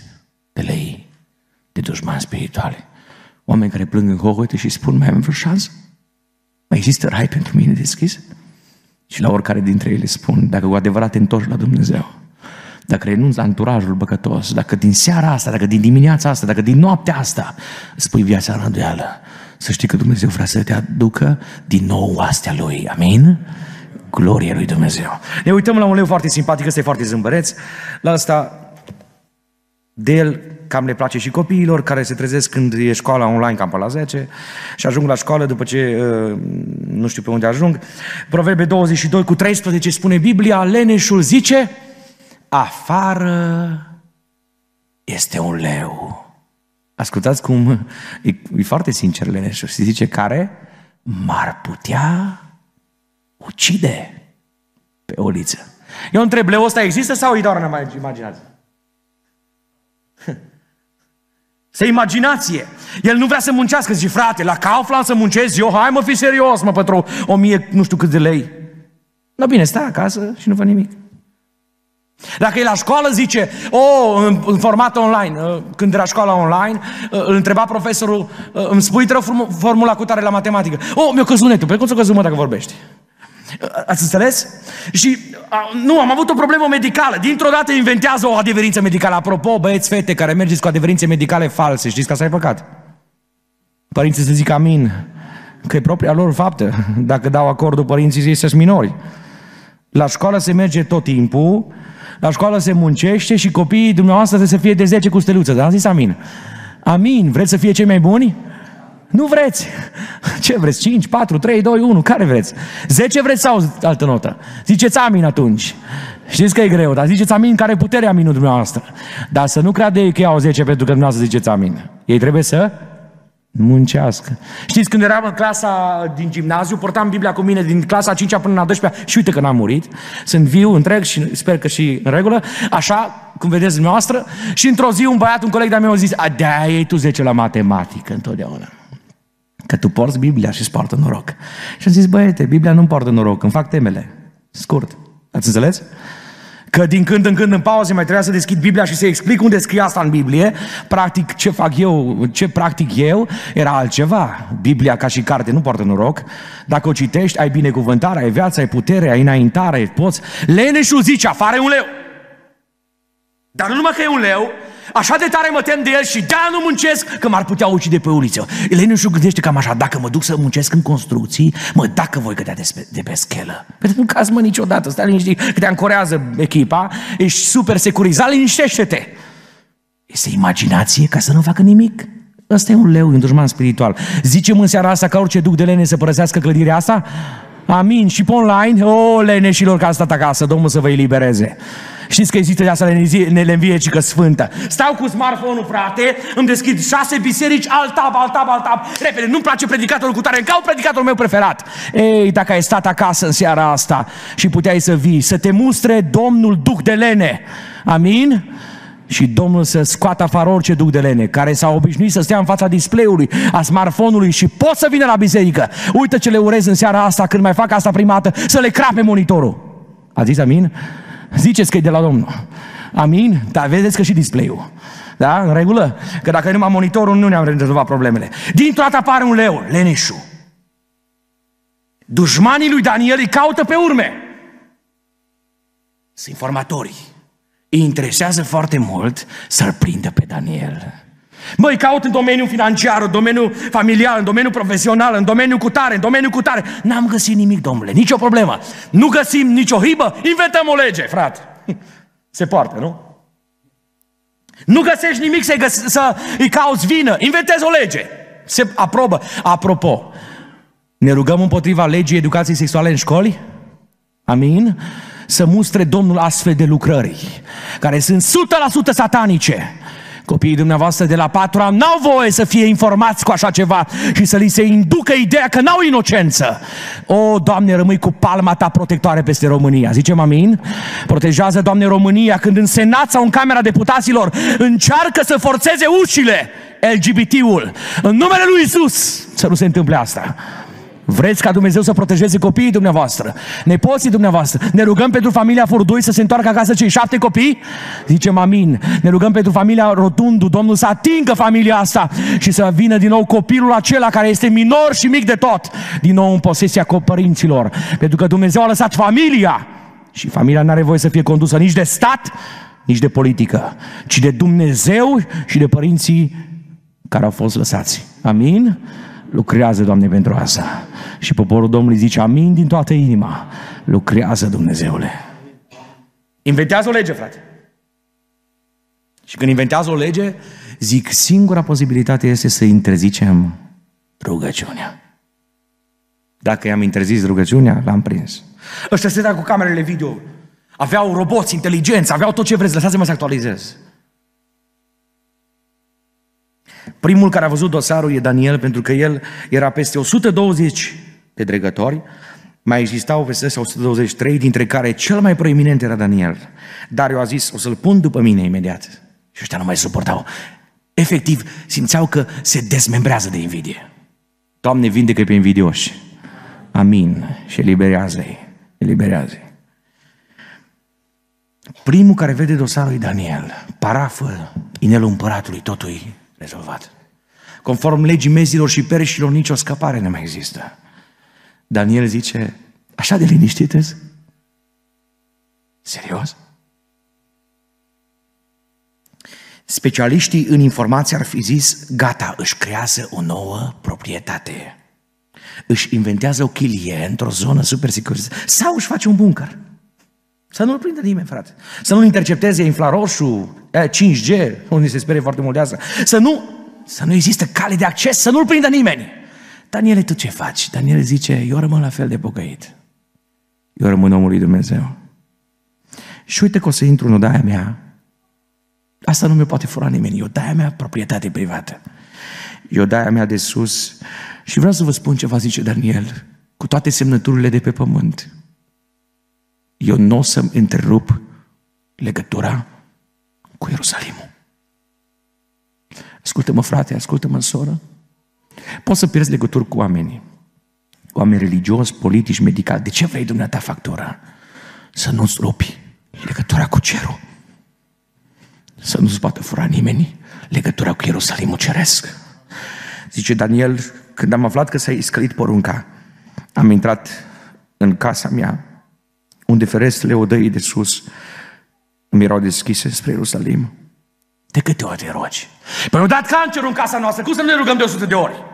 de lei, de dușmani spirituale. Oameni care plâng în hohote și spun, mai am vreo șansă? Mai există rai pentru mine deschis? Și la oricare dintre ele spun, dacă cu adevărat te întorci la Dumnezeu, dacă renunți la anturajul băcătos, dacă din seara asta, dacă din dimineața asta, dacă din noaptea asta spui viața în îndoială, să știi că Dumnezeu vrea să te aducă din nou oastea Lui. Amin? Gloria lui Dumnezeu. Ne uităm la un leu foarte simpatic, ăsta e foarte zâmbăreț. La asta, de el cam le place și copiilor care se trezesc când e școala online cam pe la 10 și ajung la școală după ce uh, nu știu pe unde ajung. Proverbe 22 cu 13 spune Biblia, leneșul zice, afară este un leu. Ascultați cum e, e foarte sincer leneșul și zice care m-ar putea ucide pe o liță. Eu întreb, leul ăsta există sau e doar în imaginație? Să imaginație. El nu vrea să muncească, zice, frate, la Kaufland să muncesc eu, hai mă, fi serios, mă, pentru o mie, nu știu cât de lei. No bine, stai acasă și nu fă nimic. Dacă e la școală, zice, o, oh, în, în format online, uh, când era școala online, uh, îl întreba profesorul, uh, îmi spui tră formula cu tare la matematică. O, oh, mi-a căzut netul, pe cum să căzut mă dacă vorbești? Ați înțeles? Și a, nu, am avut o problemă medicală. Dintr-o dată inventează o adeverință medicală. Apropo, băieți, fete care mergeți cu adeverințe medicale false, știți că asta e păcat. Părinții să zic amin, că e propria lor faptă. Dacă dau acordul părinții, ei sunt minori. La școală se merge tot timpul, la școală se muncește și copiii dumneavoastră trebuie să fie de 10 cu steluță. Dar am zis amin. Amin. Vreți să fie cei mai buni? Nu vreți. Ce vreți? 5, 4, 3, 2, 1. Care vreți? 10 vreți sau altă notă? Ziceți amin atunci. Știți că e greu, dar ziceți amin care putere aminul dumneavoastră. Dar să nu creade ei că iau 10 pentru că dumneavoastră ziceți amin. Ei trebuie să muncească. Știți, când eram în clasa din gimnaziu, portam Biblia cu mine din clasa 5 până la 12 și uite că n-am murit. Sunt viu, întreg și sper că și în regulă. Așa, cum vedeți dumneavoastră. Și într-o zi un băiat, un coleg de-a meu a zis, a, de-aia ei tu 10 la matematică întotdeauna. Că tu porți Biblia și îți poartă noroc. Și am zis, băiete, Biblia nu poartă noroc, îmi fac temele. Scurt. Ați înțeles? Că din când în când în pauze mai trebuia să deschid Biblia și să explic unde scrie asta în Biblie. Practic, ce fac eu, ce practic eu, era altceva. Biblia ca și carte nu poartă noroc. Dacă o citești, ai binecuvântare, ai viață, ai putere, ai înaintare, poți. Leneșul zice, afară e un leu. Dar nu numai că e un leu, Așa de tare mă tem de el și de nu muncesc că m-ar putea ucide pe uliță. Lenin gândește cam așa, dacă mă duc să muncesc în construcții, mă, dacă voi cădea de, de pe schelă. Pentru că nu mă niciodată, stai liniștit, că te ancorează echipa, ești super securizat, liniștește-te. Este imaginație ca să nu facă nimic. Ăsta e un leu, un dușman spiritual. Zicem în seara asta ca orice duc de lene să părăsească clădirea asta? Amin. Și pe online, o, leneșilor că a stat acasă, Domnul să vă elibereze. Știți că există de asta nelenviecică sfântă. Stau cu smartphone-ul, frate, îmi deschid șase biserici, alt tab, alt tab, alt tab. Repede, nu-mi place predicatorul cu tare, îmi caut predicatorul meu preferat. Ei, dacă ai stat acasă în seara asta și puteai să vii, să te mustre Domnul Duc de Lene. Amin? și Domnul să scoată afară orice duc de lene, care s-a obișnuit să stea în fața display-ului, a smartphone-ului și pot să vină la biserică. Uite ce le urez în seara asta, când mai fac asta prima dată, să le crape monitorul. A zis amin? Ziceți că e de la Domnul. Amin? Dar vedeți că și display-ul. Da? În regulă? Că dacă numai monitorul nu ne-am rezolvat problemele. Dintr-o dată apare un leu, leneșul. Dușmanii lui Daniel îi caută pe urme. Sunt informatorii. Îi interesează foarte mult să-l prindă pe Daniel. Măi, caut în domeniul financiar, în domeniul familial, în domeniul profesional, în domeniul cutare, în domeniul cutare. N-am găsit nimic, domnule, nicio problemă. Nu găsim nicio hibă, inventăm o lege, frate. Se poartă, nu? Nu găsești nimic să-i, găs- să îi cauți vină, inventezi o lege. Se aprobă. Apropo, ne rugăm împotriva legii educației sexuale în școli? Amin? Să mustre Domnul astfel de lucrări, care sunt 100% satanice Copiii dumneavoastră de la patru ani n-au voie să fie informați cu așa ceva și să li se inducă ideea că n-au inocență. O, Doamne, rămâi cu palma ta protectoare peste România. Zicem amin? Protejează, Doamne, România când în Senat sau în Camera Deputaților încearcă să forțeze ușile LGBT-ul. În numele lui Isus să nu se întâmple asta. Vreți ca Dumnezeu să protejeze copiii dumneavoastră, nepoții dumneavoastră. Ne rugăm pentru familia Furdui să se întoarcă acasă cei șapte copii? Zicem amin. Ne rugăm pentru familia Rotundu, Domnul să atingă familia asta și să vină din nou copilul acela care este minor și mic de tot, din nou în posesia părinților. Pentru că Dumnezeu a lăsat familia și familia nu are voie să fie condusă nici de stat, nici de politică, ci de Dumnezeu și de părinții care au fost lăsați. Amin? Lucrează, Doamne, pentru asta. Și poporul Domnului zice amin din toată inima. Lucrează, Dumnezeule. Inventează o lege, frate. Și când inventează o lege, zic, singura posibilitate este să interzicem rugăciunea. Dacă i-am interzis rugăciunea, l-am prins. Ăștia se cu camerele video. Aveau roboți inteligenți, aveau tot ce vreți, lăsați-mă să actualizez. Primul care a văzut dosarul e Daniel, pentru că el era peste 120 de dregători, mai existau peste 123, dintre care cel mai proeminent era Daniel. Dar eu a zis, o să-l pun după mine imediat. Și ăștia nu mai suportau. Efectiv, simțeau că se dezmembrează de invidie. Doamne, vindecă pe invidioși. Amin. Și eliberează-i. Eliberează-i. Primul care vede dosarul e Daniel. Parafă inelul împăratului, totul e rezolvat. Conform legii mezilor și perșilor, nicio scăpare nu mai există. Daniel zice, așa de liniștit Serios? Specialiștii în informație ar fi zis, gata, își creează o nouă proprietate. Își inventează o chilie într-o zonă super securizată. Sau își face un bunker. Să nu-l prindă nimeni, frate. Să nu-l intercepteze infraroșu, 5G, unde se sperie foarte mult de asta. Să nu, să nu există cale de acces, să nu-l prindă nimeni. Daniele, tu ce faci? Daniel zice, eu rămân la fel de pocăit. Eu rămân omul lui Dumnezeu. Și uite că o să intru în odaia mea. Asta nu mi poate fura nimeni. E odaia mea proprietate privată. E odaia mea de sus. Și vreau să vă spun ceva, zice Daniel, cu toate semnăturile de pe pământ. Eu nu o să-mi întrerup legătura cu Ierusalimul. Ascultă-mă, frate, ascultă-mă, soră. Poți să pierzi legături cu oamenii, cu oameni religioși, politici, medicali. De ce vrei dumneata factura? Să nu-ți rupi legătura cu cerul. Să nu-ți poată fura nimeni legătura cu Ierusalimul ceresc. Zice Daniel, când am aflat că s-a iscălit porunca, am intrat în casa mea, unde ferestrele odăii de sus îmi erau deschise spre Ierusalim. De câte ori te rogi? Păi nu dat cancerul în casa noastră, cum să nu ne rugăm de 100 de ori?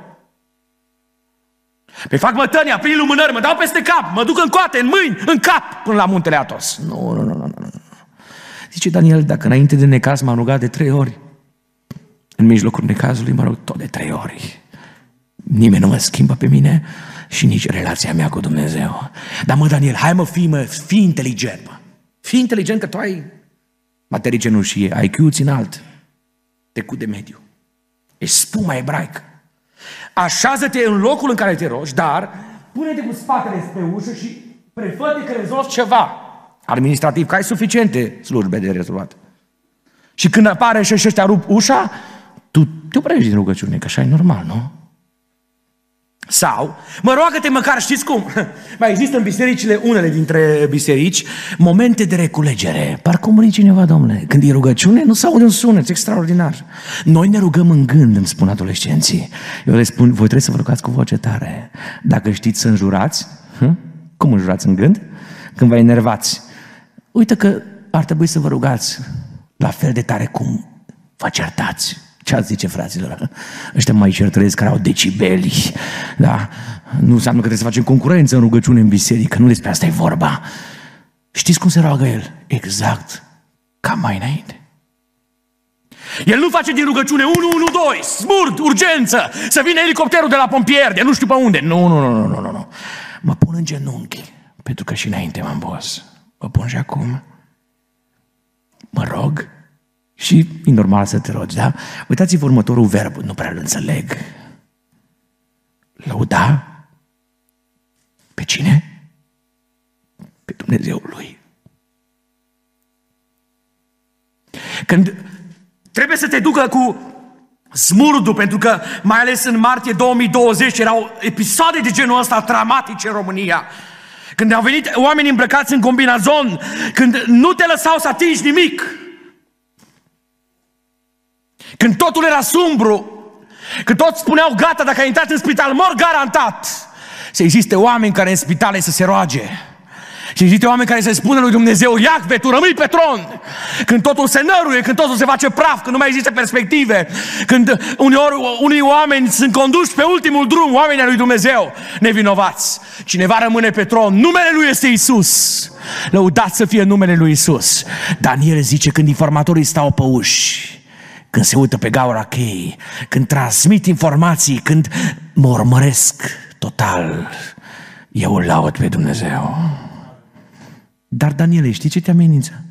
Păi fac mătănia, prin lumânări, mă dau peste cap, mă duc în coate, în mâini, în cap, până la muntele Atos. Nu, nu, nu, nu, nu. Zice Daniel, dacă înainte de necaz m-am rugat de trei ori, în mijlocul necazului mă rog tot de trei ori. Nimeni nu mă schimbă pe mine și nici relația mea cu Dumnezeu. Dar mă, Daniel, hai mă, fii, mă, fii inteligent, mă. Fii inteligent că tu ai materii cenușie, IQ-ți înalt, trecut de mediu. Ești spuma ebraică. Așează-te în locul în care te rogi, dar pune-te cu spatele spre ușă și prefă că rezolvi ceva administrativ, că ai suficiente slujbe de rezolvat. Și când apare și ăștia rup ușa, tu te oprești din rugăciune, că așa e normal, nu? Sau, mă roagă-te măcar, știți cum? Mai există în bisericile, unele dintre biserici, momente de reculegere. Parcă muri cineva, domnule. Când e rugăciune, nu se aude un sunet extraordinar. Noi ne rugăm în gând, îmi spun adolescenții. Eu le spun, voi trebuie să vă rugați cu voce tare. Dacă știți să înjurați, hm? cum înjurați în gând? Când vă enervați. Uite că ar trebui să vă rugați la fel de tare cum vă certați. Ce ați zice, fraților? Ăștia mai certărezi care au decibeli, da? Nu înseamnă că trebuie să facem concurență în rugăciune în biserică, nu despre asta e vorba. Știți cum se roagă el? Exact ca mai înainte. El nu face din rugăciune 112, smurt, urgență, să vină elicopterul de la pompier, de nu știu pe unde. Nu, nu, nu, nu, nu, nu. Mă pun în genunchi, pentru că și înainte m-am bos. Mă pun și acum. Mă rog și e normal să te rogi, da? Uitați-vă următorul verb, nu prea îl înțeleg. Lăuda pe cine? Pe Dumnezeul lui. Când trebuie să te ducă cu smurdu, pentru că mai ales în martie 2020 erau episoade de genul ăsta dramatice în România. Când au venit oameni îmbrăcați în combinazon, când nu te lăsau să atingi nimic, când totul era sumbru, când toți spuneau gata, dacă ai intrat în spital, mor garantat. Să existe oameni care în spitale să se roage. Și există oameni care se spună lui Dumnezeu, Iacve, tu rămâi pe tron. Când totul se năruie, când totul se face praf, când nu mai există perspective, când uneori unii oameni sunt conduși pe ultimul drum, oamenii lui Dumnezeu, nevinovați. Cineva rămâne pe tron, numele lui este Isus. Lăudați să fie numele lui Isus. Daniel zice când informatorii stau pe uși, când se uită pe gaura chei, când transmit informații, când mă urmăresc total, eu îl laud pe Dumnezeu. Dar, Daniele, știi ce te amenință?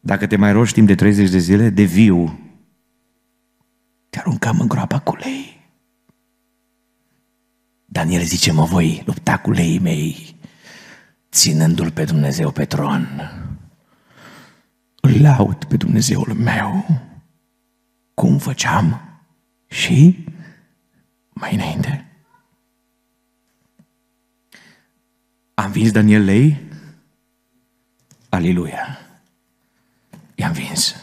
Dacă te mai rogi timp de 30 de zile, de viu, te aruncăm în groapa cu lei. Daniel zice, mă voi lupta cu leii mei, ținându-l pe Dumnezeu pe tron. Îl laud pe Dumnezeul meu, cum făceam și mai înainte. Am vins Daniel Lei? Aleluia! I-am vins.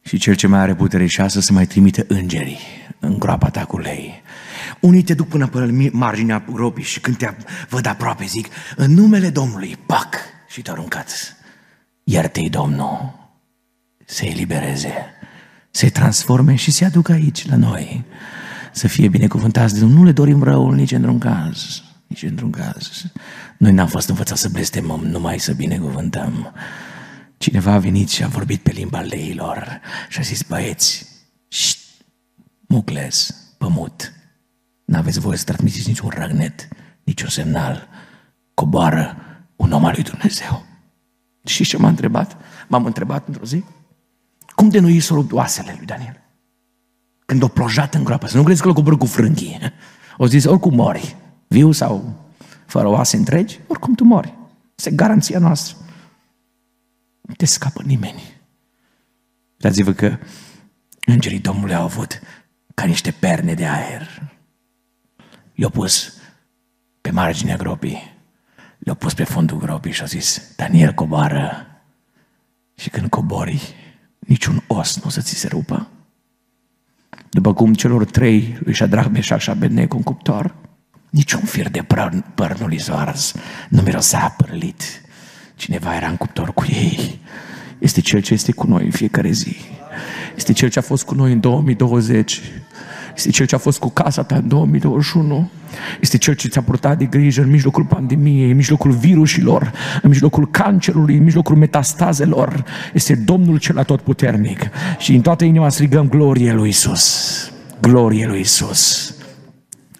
Și cel ce mai are putere și să mai trimite îngerii în groapa ta cu lei. Unii te duc până pe marginea gropii și când te văd aproape zic, în numele Domnului, pac, și te aruncați. Iar-te-i Domnul să elibereze, să-i transforme și să-i aducă aici, la noi. Să fie binecuvântați de Dumnezeu. Nu le dorim răul nici într-un caz nici într-un caz. Noi n-am fost învățați să blestemăm, numai să binecuvântăm. Cineva a venit și a vorbit pe limba leilor și a zis, băieți, șt, mucles, pămut, n-aveți voie să transmiteți niciun răgnet, niciun semnal. Coboară un om al lui Dumnezeu. Și ce m-a întrebat? M-am întrebat într-o zi, cum de nu i s oasele lui Daniel? Când o plojat în groapă, să nu crezi că l-a coborât cu frânghii. O zis, oricum mori viu sau fără oase întregi, oricum tu mori. Este garanția noastră. Nu te scapă nimeni. Dați-vă că îngerii Domnului au avut ca niște perne de aer. I-au pus pe marginea gropii, le-au pus pe fundul gropii și au zis, Daniel coboară. Și când cobori, niciun os nu o să ți se rupă. După cum celor trei, lui Shadrach, Meșac și Abednego, un cuptor, Niciun fir de păr, păr nu li ars, nu mirosea părlit. Cineva era în cuptor cu ei. Este Cel ce este cu noi în fiecare zi. Este Cel ce a fost cu noi în 2020. Este Cel ce a fost cu casa ta în 2021. Este Cel ce ți-a purtat de grijă în mijlocul pandemiei, în mijlocul virusilor, în mijlocul cancerului, în mijlocul metastazelor. Este Domnul cel atotputernic. Și în toată inima strigăm glorie lui Isus. Glorie lui Isus.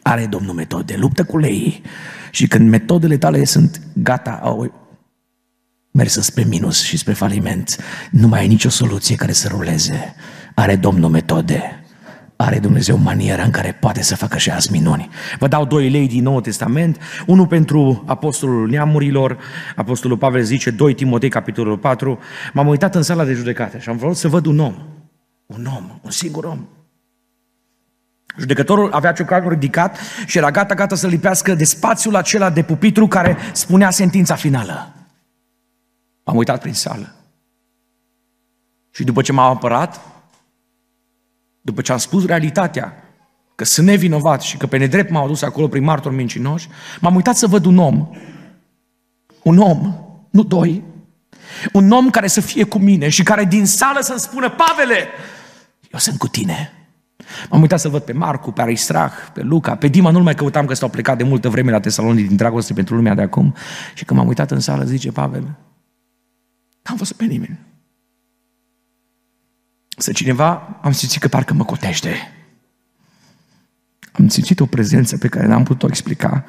Are Domnul metode, luptă cu lei și când metodele tale sunt gata, au mers spre minus și spre faliment, nu mai ai nicio soluție care să ruleze. Are Domnul metode. Are Dumnezeu maniera în care poate să facă și azi minuni. Vă dau doi lei din Noul Testament, unul pentru Apostolul Neamurilor, Apostolul Pavel zice 2 Timotei, capitolul 4, m-am uitat în sala de judecată și am vrut să văd un om, un om, un singur om, Judecătorul avea ciocanul ridicat și era gata, gata să lipească de spațiul acela de pupitru care spunea sentința finală. M-am uitat prin sală. Și după ce m-am apărat, după ce am spus realitatea, că sunt nevinovat și că pe nedrept m-au adus acolo prin martori mincinoși, m-am uitat să văd un om. Un om, nu doi. Un om care să fie cu mine și care din sală să-mi spună, Pavele, eu sunt cu tine. M-am uitat să văd pe Marcu, pe Aristrah, pe Luca, pe Dima, nu-l mai căutam că s-au plecat de multă vreme la Tesalonic din dragoste pentru lumea de acum. Și când m-am uitat în sală, zice Pavel, n-am văzut pe nimeni. Să cineva, am simțit că parcă mă cotește. Am simțit o prezență pe care n-am putut-o explica.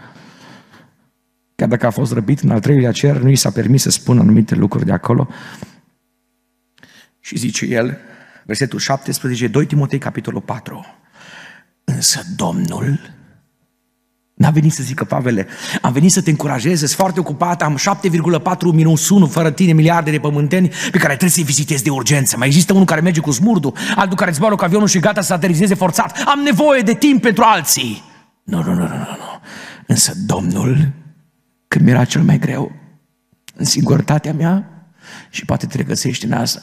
Chiar dacă a fost răbit în al treilea cer, nu i s-a permis să spună anumite lucruri de acolo. Și zice el, versetul 17, 2 Timotei, capitolul 4. Însă Domnul N-a venit să zică, Pavele, am venit să te încurajez, sunt foarte ocupat, am 7,4 minus 1 fără tine miliarde de pământeni pe care trebuie să-i vizitezi de urgență. Mai există unul care merge cu smurdul, altul care zboară cu avionul și gata să aterizeze forțat. Am nevoie de timp pentru alții. Nu, nu, nu, nu, nu, nu. Însă Domnul, când mi-era cel mai greu, în singurătatea mea, și poate te regăsești în asta,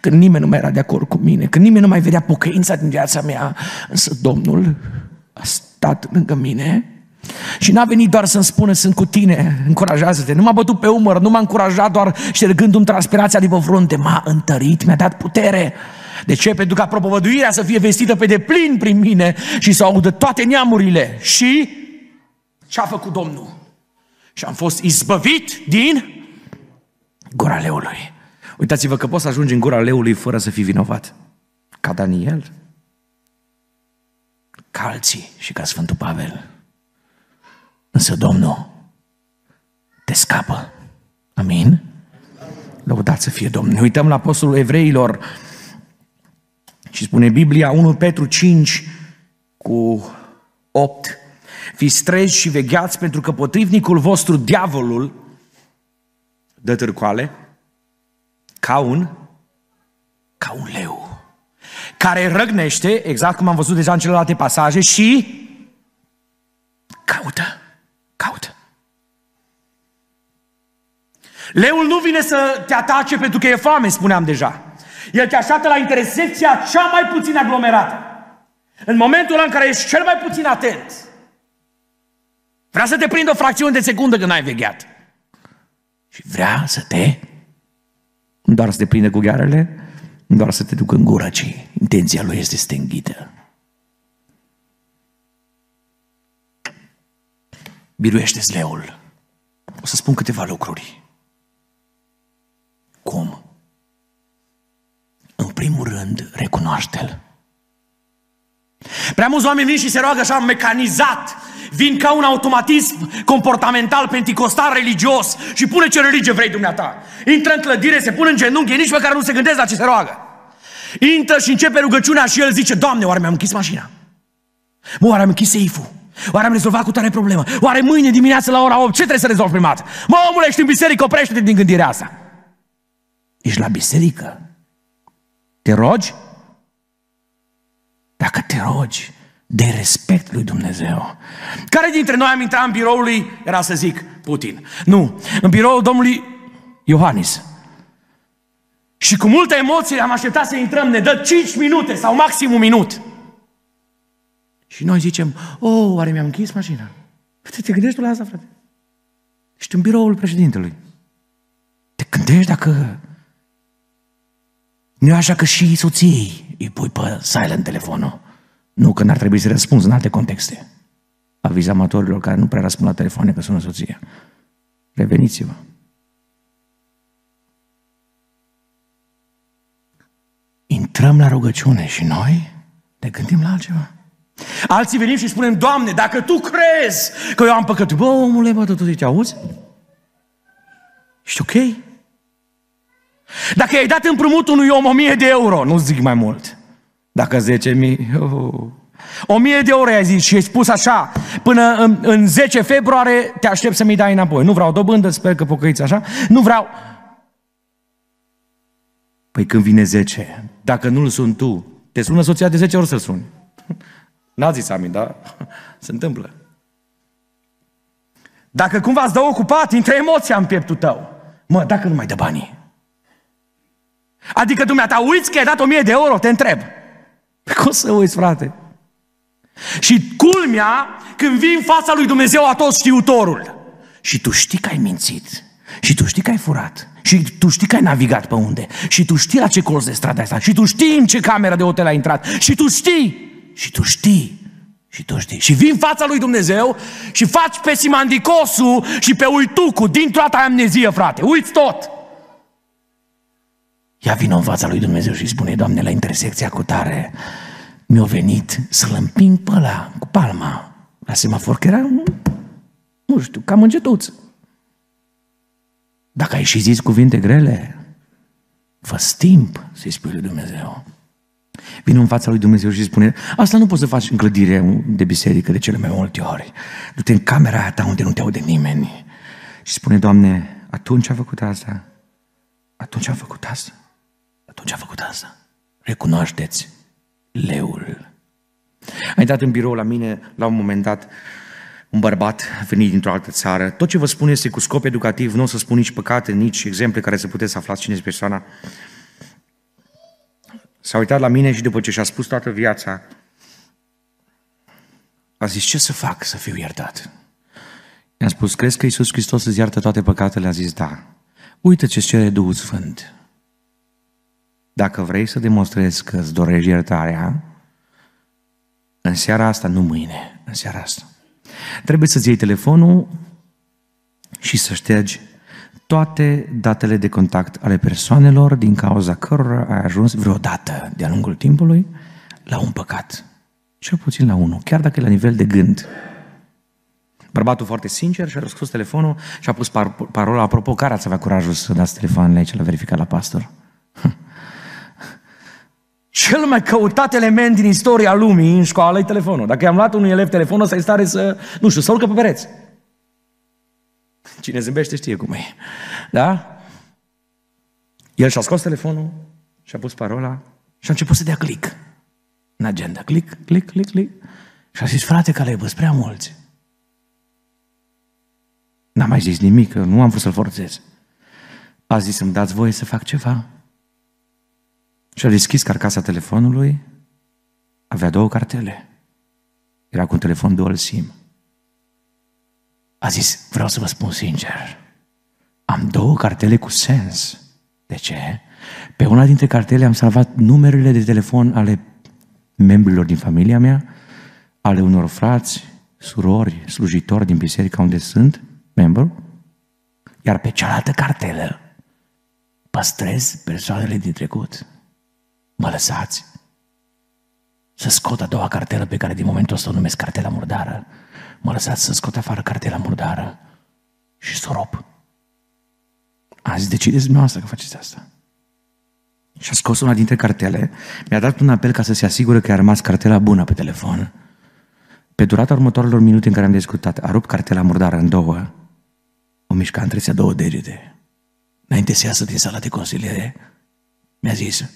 când nimeni nu mai era de acord cu mine, când nimeni nu mai vedea pocăința din viața mea, însă Domnul a stat lângă mine și n-a venit doar să-mi spună sunt cu tine, încurajează-te. Nu m-a bătut pe umăr, nu m-a încurajat doar ștergându-mi transpirația de pe frunte. M-a întărit, mi-a dat putere. De ce? Pentru ca propovăduirea să fie vestită pe deplin prin mine și să audă toate neamurile. Și ce a făcut Domnul? Și am fost izbăvit din gura leului. Uitați-vă că poți să ajungi în gura leului fără să fii vinovat. Ca Daniel, ca alții și ca Sfântul Pavel. Însă Domnul te scapă. Amin? Lăudați să fie Domnul. Ne uităm la Apostolul Evreilor și spune Biblia 1 Petru 5 cu 8 Fiți treji și vegheați pentru că potrivnicul vostru, diavolul, dă târcoale ca un, ca un leu care răgnește, exact cum am văzut deja în celelalte pasaje, și caută Caută. Leul nu vine să te atace pentru că e foame, spuneam deja. El te așteaptă la intersecția cea mai puțin aglomerată. În momentul ăla în care ești cel mai puțin atent. Vrea să te prindă o fracțiune de secundă când ai vegheat. Și vrea să te, nu doar să te prinde cu ghearele, nu doar să te ducă în gură, ci intenția lui este să te înghidă. Biruiește leul. O să spun câteva lucruri. Cum? În primul rând, recunoaște-l. Prea mulți oameni vin și se roagă așa mecanizat, vin ca un automatism comportamental penticostal religios și pune ce religie vrei dumneata. Intră în clădire, se pune în genunchi, nici măcar nu se gândesc la ce se roagă. Intră și începe rugăciunea și el zice, Doamne, oare mi-am închis mașina? Mă, oare am închis seiful? Oare am rezolvat cu tare problemă? Oare mâine dimineață la ora 8 ce trebuie să rezolv prima dată? Mă, omule, ești în biserică, oprește-te din gândirea asta. Ești la biserică? Te rogi? Dacă te rogi, de respect lui Dumnezeu. Care dintre noi am intrat în biroul lui, era să zic, Putin? Nu, în biroul domnului Iohannis. Și cu multă emoție am așteptat să intrăm, ne dă 5 minute sau maxim un minut. Și noi zicem, oh, oare mi-am închis mașina? Te, te gândești tu la asta, frate? Ești în biroul președintelui. Te gândești dacă nu e așa că și soției îi pui pe silent telefonul. Nu, că n-ar trebui să răspunzi în alte contexte. Aviz amatorilor care nu prea răspund la telefoane că sună soția. Reveniți-vă. Intrăm la rugăciune și noi ne gândim la altceva. Alții venim și spunem, Doamne, dacă Tu crezi că eu am păcătul, bă, omule, bă, tu te auzi? Ești ok? Dacă i-ai dat împrumut unui om o mie de euro, nu zic mai mult. Dacă 10 mii, oh. o mie de euro i-ai zis și ai spus așa, până în, în 10 februarie te aștept să mi dai înapoi. Nu vreau dobândă, sper că pocăiți așa. Nu vreau... Păi când vine 10, dacă nu-l sun tu, te sună soția de 10 ori să-l suni. N-a zis amin, dar se întâmplă. Dacă cumva îți dă ocupat, intră emoția în pieptul tău. Mă, dacă nu mai dă banii. Adică dumneata uiți că ai dat o mie de euro, te întreb. Pe cum să uiți, frate? Și culmea, când vii în fața lui Dumnezeu a tot știutorul. Și tu știi că ai mințit. Și tu știi că ai furat. Și tu știi că ai navigat pe unde. Și tu știi la ce colț de strada asta. Și tu știi în ce cameră de hotel ai intrat. Și tu știi și tu știi. Și tu știi. Și vin în fața lui Dumnezeu și faci pe simandicosul și pe uitucu din toată amnezie, frate. Uiți tot! Ia vin în fața lui Dumnezeu și spune, Doamne, la intersecția cu tare, mi-a venit să-l împing pe ăla cu palma la semafor, că era, nu știu, cam îngetuț. Dacă ai și zis cuvinte grele, fă timp să-i spui lui Dumnezeu. Vine în fața lui Dumnezeu și spune, asta nu poți să faci în clădire de biserică de cele mai multe ori. Du-te în camera aia ta unde nu te aude nimeni. Și spune, Doamne, atunci a făcut asta. Atunci a făcut asta. Atunci a făcut asta. Recunoașteți leul. A intrat în birou la mine la un moment dat un bărbat venit dintr-o altă țară. Tot ce vă spun este cu scop educativ, nu o să spun nici păcate, nici exemple care să puteți să aflați cine este persoana. S-a uitat la mine și după ce și-a spus toată viața, a zis, ce să fac să fiu iertat? I-am spus, crezi că Iisus Hristos îți iartă toate păcatele? A zis, da. Uite ce-ți cere Duhul Sfânt. Dacă vrei să demonstrezi că îți dorești iertarea, în seara asta, nu mâine, în seara asta, trebuie să-ți iei telefonul și să ștergi toate datele de contact ale persoanelor din cauza cărora ai ajuns vreodată de-a lungul timpului la un păcat. Cel puțin la unul, chiar dacă e la nivel de gând. Bărbatul foarte sincer și-a răspuns telefonul și a pus par- parola, apropo, care ați avea curajul să dați telefonul aici la verificat la pastor? Cel mai căutat element din istoria lumii în școală e telefonul. Dacă i-am luat unui elev telefonul, să-i stare să, nu știu, să urcă pe pereți. Cine zâmbește știe cum e. Da? El și-a scos telefonul și-a pus parola și a început să dea click în agenda. Click, click, click, click. Și a zis, frate Caleb, prea mulți. N-am mai zis nimic, nu am vrut să-l forțez. A zis, îmi dați voie să fac ceva? Și a deschis carcasa telefonului, avea două cartele. Era cu un telefon dual SIM. A zis, vreau să vă spun sincer, am două cartele cu sens. De ce? Pe una dintre cartele am salvat numerele de telefon ale membrilor din familia mea, ale unor frați, surori, slujitori din biserica unde sunt, membru, iar pe cealaltă cartelă păstrez persoanele din trecut. Mă lăsați să scot a doua cartelă pe care din momentul ăsta o numesc cartela murdară. Mă lăsați să scot afară cartela murdară și să o rop. Azi decideți dumneavoastră că faceți asta. Și a scos una dintre cartele, mi-a dat un apel ca să se asigure că a rămas cartela bună pe telefon. Pe durata următoarelor minute în care am discutat, a rupt cartela murdară în două, o mișca între două degete. Înainte să iasă din sala de consiliere, mi-a zis,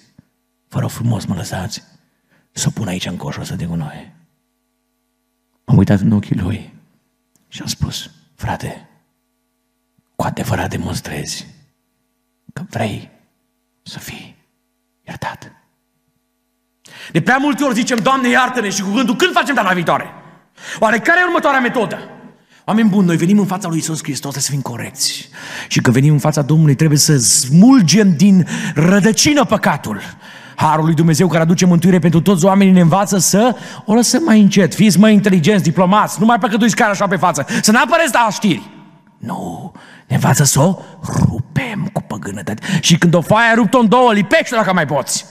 Vă rog frumos, mă lăsați să o pun aici în coșul ăsta de gunoi. M-am uitat în ochii lui și am spus, frate, cu adevărat demonstrezi că vrei să fii iertat. De prea multe ori zicem, Doamne, iartă-ne și cu gândul, când facem data viitoare? Oare care e următoarea metodă? Oameni buni, noi venim în fața lui Isus Hristos să fim corecți. Și când venim în fața Domnului trebuie să smulgem din rădăcină păcatul. Harul lui Dumnezeu care aduce mântuire pentru toți oamenii ne învață să o lăsăm mai încet, fiți mai inteligenți, diplomați, nu mai păcătuiți care așa pe față, să nu apăreți la știri. Nu, ne învață să o rupem cu păgânătate. Și când o foaie ai rupt-o în două, lipește dacă mai poți.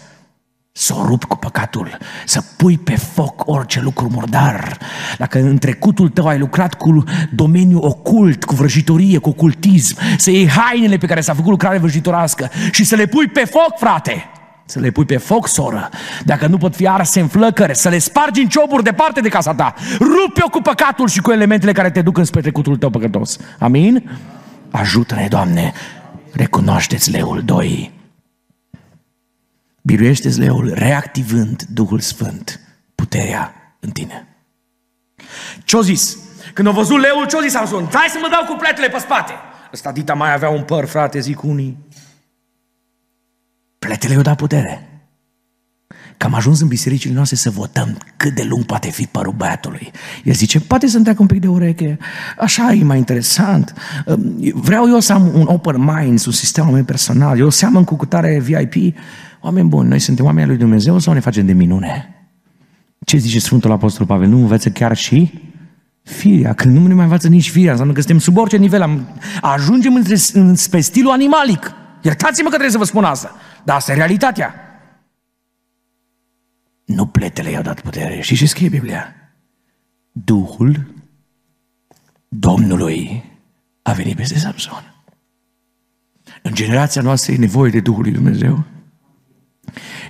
Să o rup cu păcatul, să pui pe foc orice lucru murdar. Dacă în trecutul tău ai lucrat cu domeniul ocult, cu vrăjitorie, cu ocultism, să iei hainele pe care s-a făcut lucrare vrăjitorească și să le pui pe foc, frate. Să le pui pe foc, soră. Dacă nu pot fi arse în flăcări, să le spargi în cioburi departe de casa ta. Rupe-o cu păcatul și cu elementele care te duc înspre trecutul tău păcătos. Amin? Ajută-ne, Doamne. Recunoașteți leul 2. Biruiește-ți leul reactivând Duhul Sfânt, puterea în tine. Ce-o zis? Când au văzut leul, ce-o zis Samson? Hai să mă dau cu pletele pe spate. Ăsta dita mai avea un păr, frate, zic unii. Pletele i-au dat putere. Că am ajuns în bisericile noastre să votăm cât de lung poate fi părul băiatului. El zice, poate să întreacă un pic de ureche, așa e mai interesant. Vreau eu să am un open mind, un sistem meu personal, eu seamăn cu cutare VIP. Oameni buni, noi suntem oameni lui Dumnezeu sau ne facem de minune? Ce zice Sfântul Apostol Pavel? Nu înveță chiar și firea, când nu ne mai învață nici firea, înseamnă că suntem sub orice nivel, am, ajungem între, în, pe stilul animalic. Iertați-mă că trebuie să vă spun asta. Dar asta e realitatea. Nu pletele i-au dat putere. Și ce scrie Biblia? Duhul Domnului a venit peste Samson. În generația noastră e nevoie de Duhul lui Dumnezeu.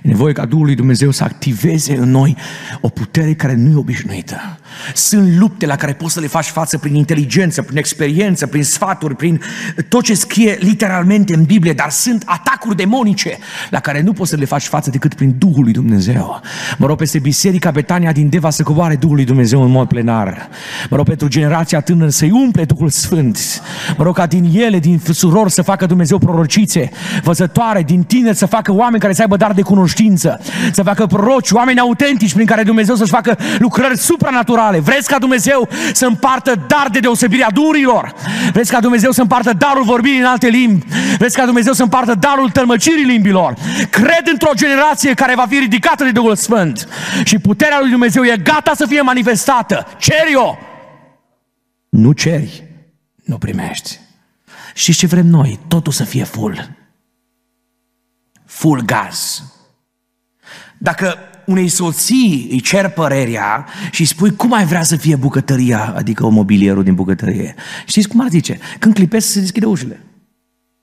E nevoie ca Duhul lui Dumnezeu să activeze în noi o putere care nu e obișnuită. Sunt lupte la care poți să le faci față prin inteligență, prin experiență, prin sfaturi, prin tot ce scrie literalmente în Biblie, dar sunt atacuri demonice la care nu poți să le faci față decât prin Duhul lui Dumnezeu. Mă rog peste Biserica Betania din Deva să coboare Duhul lui Dumnezeu în mod plenar. Mă rog pentru generația tânără să-i umple Duhul Sfânt. Mă rog ca din ele, din surori să facă Dumnezeu prorocițe, văzătoare, din tineri să facă oameni care să aibă dar de cunoștință, să facă proroci, oameni autentici prin care Dumnezeu să-și facă lucrări supranaturale. Vreți ca Dumnezeu să împartă dar de deosebire a durilor? Vreți ca Dumnezeu să împartă darul vorbirii în alte limbi? Vreți ca Dumnezeu să împartă darul tălmăcirii limbilor? Cred într-o generație care va fi ridicată de Duhul Sfânt și puterea lui Dumnezeu e gata să fie manifestată. Cer-o! Nu ceri, nu primești. Și ce vrem noi? Totul să fie full. Full gaz. Dacă unei soții îi cer părerea și îi spui cum ai vrea să fie bucătăria, adică o mobilierul din bucătărie, știți cum ar zice? Când clipesc se deschide ușile.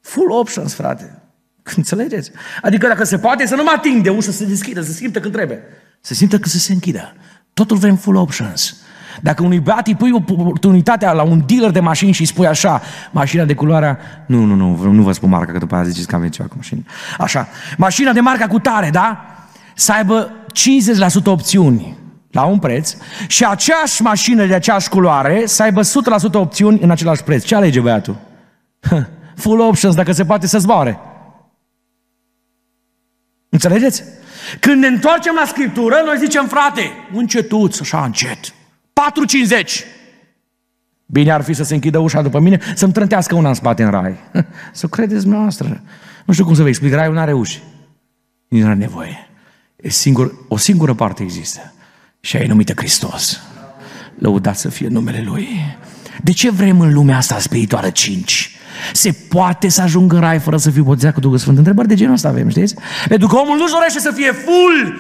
Full options, frate. Înțelegeți? Adică dacă se poate să nu mă ating de ușă, să se deschidă, să se simtă când trebuie. Să simtă că să se închidă. Totul vrem full options. Dacă unui băiat îi pui oportunitatea la un dealer de mașini și îi spui așa, mașina de culoarea, nu, nu, nu, nu vă spun marca, că după aia ziceți că aveți ceva cu mașină. Așa, mașina de marca cu tare, da? Să aibă 50% opțiuni la un preț și aceeași mașină de aceeași culoare să aibă 100% opțiuni în același preț. Ce alege băiatul? Full options, dacă se poate să zboare. Înțelegeți? Când ne întoarcem la Scriptură, noi zicem, frate, încetuț, așa încet. 4,50. Bine ar fi să se închidă ușa după mine, să-mi trântească una în spate în rai. Să credeți noastră. Nu știu cum să vă explic, raiul nu are uși. Nu are nevoie. E singur, o singură parte există. Și aia e numită Hristos. Lăudat să fie numele Lui. De ce vrem în lumea asta spirituală 5? Se poate să ajungă în rai fără să fiu botezat cu Duhul Sfânt? Întrebări de genul ăsta avem, știți? Pentru că omul nu-și dorește să fie full,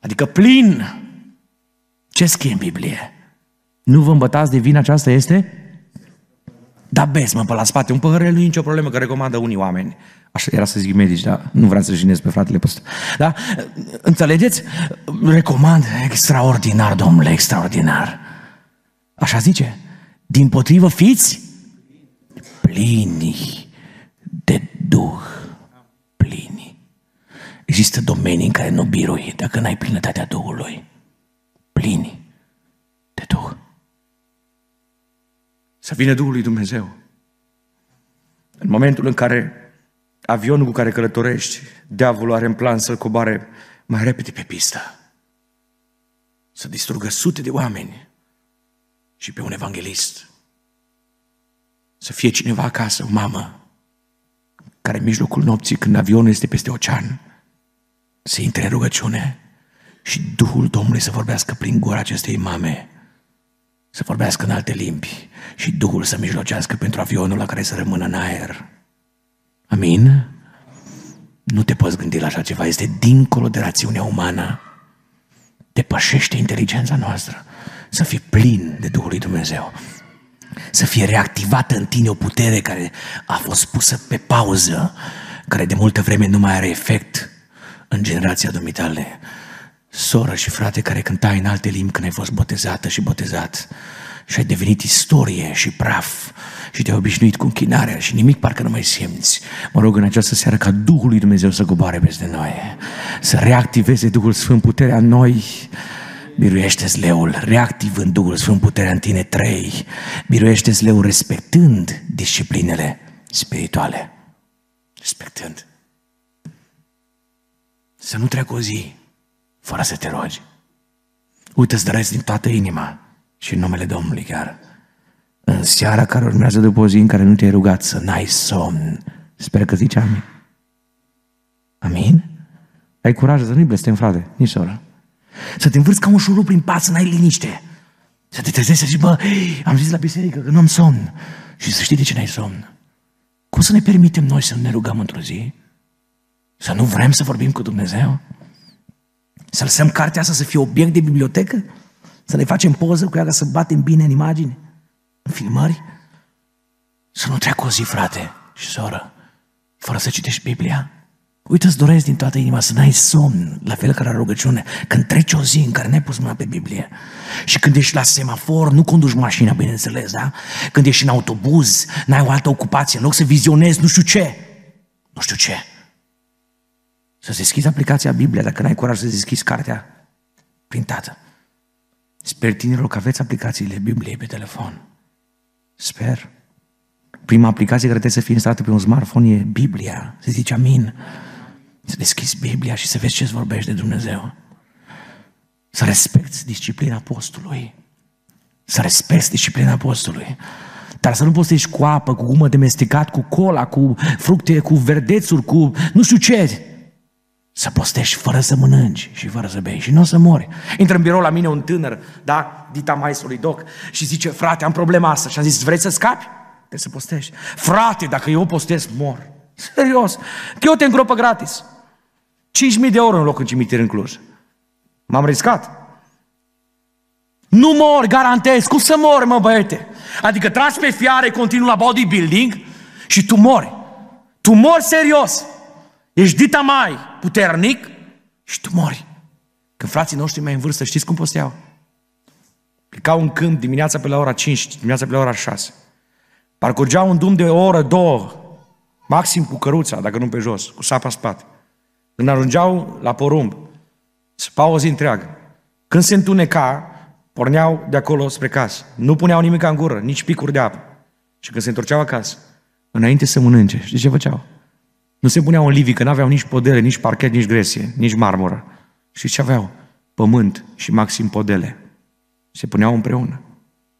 adică plin. Ce scrie în Biblie? Nu vă îmbătați de vină aceasta este? Da, bezi, mă, pe la spate. Un păhărel nu e nicio problemă, că recomandă unii oameni. Așa era să zic medici, dar nu vreau să jinez pe fratele păstor. Da? Înțelegeți? Recomand extraordinar, domnule, extraordinar. Așa zice. Din potrivă, fiți plini de Duh. Plini. Există domenii în care nu birui dacă n-ai plinătatea Duhului. Plini de Duh. Să vină Duhul lui Dumnezeu. În momentul în care avionul cu care călătorești, diavolul are în plan să-l coboare mai repede pe pistă. Să distrugă sute de oameni și pe un evanghelist. Să fie cineva acasă, o mamă, care în mijlocul nopții, când avionul este peste ocean, să intre în rugăciune și Duhul Domnului să vorbească prin gura acestei mame, să vorbească în alte limbi și Duhul să mijlocească pentru avionul la care să rămână în aer. Amin? Nu te poți gândi la așa ceva, este dincolo de rațiunea umană. Depășește inteligența noastră. Să fii plin de Duhul lui Dumnezeu. Să fie reactivată în tine o putere care a fost pusă pe pauză, care de multă vreme nu mai are efect în generația dumitale. Soră și frate care cântai în alte limbi când ai fost botezată și botezat și ai devenit istorie și praf și te-ai obișnuit cu închinarea și nimic parcă nu mai simți. Mă rog în această seară ca Duhul lui Dumnezeu să coboare peste noi, să reactiveze Duhul Sfânt puterea în noi, biruiește leul, reactivând Duhul Sfânt puterea în tine, trei, biruiește leul respectând disciplinele spirituale. Respectând. Să nu treacă o zi fără să te rogi. Uită-ți din toată inima și în numele Domnului chiar. În seara care urmează după o zi în care nu te-ai rugat să n-ai somn. Sper că zici amin. Amin? Ai curaj să nu-i blestem, frate, nici soră. Să te învârți ca un șurub prin pas, să n-ai liniște. Să te trezești să zici, bă, am zis la biserică că nu am somn. Și să știi de ce n-ai somn. Cum să ne permitem noi să ne rugăm într-o zi? Să nu vrem să vorbim cu Dumnezeu? Să lăsăm cartea asta să fie obiect de bibliotecă? Să ne facem poză cu ea ca să batem bine în imagine? În filmări? Să nu treacă o zi, frate și soră, fără să citești Biblia? Uite, îți doresc din toată inima să n-ai somn, la fel ca la rugăciune, când treci o zi în care n-ai pus mâna pe Biblie și când ești la semafor, nu conduci mașina, bineînțeles, da? Când ești în autobuz, n-ai o altă ocupație, în loc să vizionezi nu știu ce, nu știu ce. Să deschizi aplicația Biblia, dacă n-ai curaj să deschizi cartea printată. Sper tinerilor că aveți aplicațiile Bibliei pe telefon. Sper. Prima aplicație care trebuie să fie instalată pe un smartphone e Biblia. Să zici amin. Să deschizi Biblia și să vezi ce-ți vorbește Dumnezeu. Să respecti disciplina apostolului. Să respecti disciplina apostolului. Dar să nu postești cu apă, cu gumă de mestecat, cu cola, cu fructe, cu verdețuri, cu nu știu ce. Să postești fără să mănânci și fără să bei și nu o să mori. Intră în birou la mine un tânăr, da, dita maestului doc, și zice, frate, am problema asta. Și am zis, vreți să scapi? Trebuie să postești. Frate, dacă eu postez, mor. Serios. Eu te îngropă gratis. 5.000 de euro în loc în cimitir în Cluj. M-am riscat. Nu mor, garantez. Cum să mor, mă băiete? Adică tragi pe fiare, continuu la bodybuilding și tu mori. Tu mori serios. Ești dita mai puternic și tu mori. Când frații noștri mai în vârstă, știți cum posteau? Plecau în câmp dimineața pe la ora 5, dimineața pe la ora 6. Parcurgeau un drum de o oră, două, maxim cu căruța, dacă nu pe jos, cu sapa spate. Când ajungeau la porumb, spau o zi întreagă. Când se întuneca, porneau de acolo spre casă. Nu puneau nimic în gură, nici picuri de apă. Și când se întorceau acasă, înainte să mănânce, știți ce făceau? Nu se puneau în livii, că nu aveau nici podele, nici parchet, nici gresie, nici marmură. Și ce aveau? Pământ și maxim podele. Se puneau împreună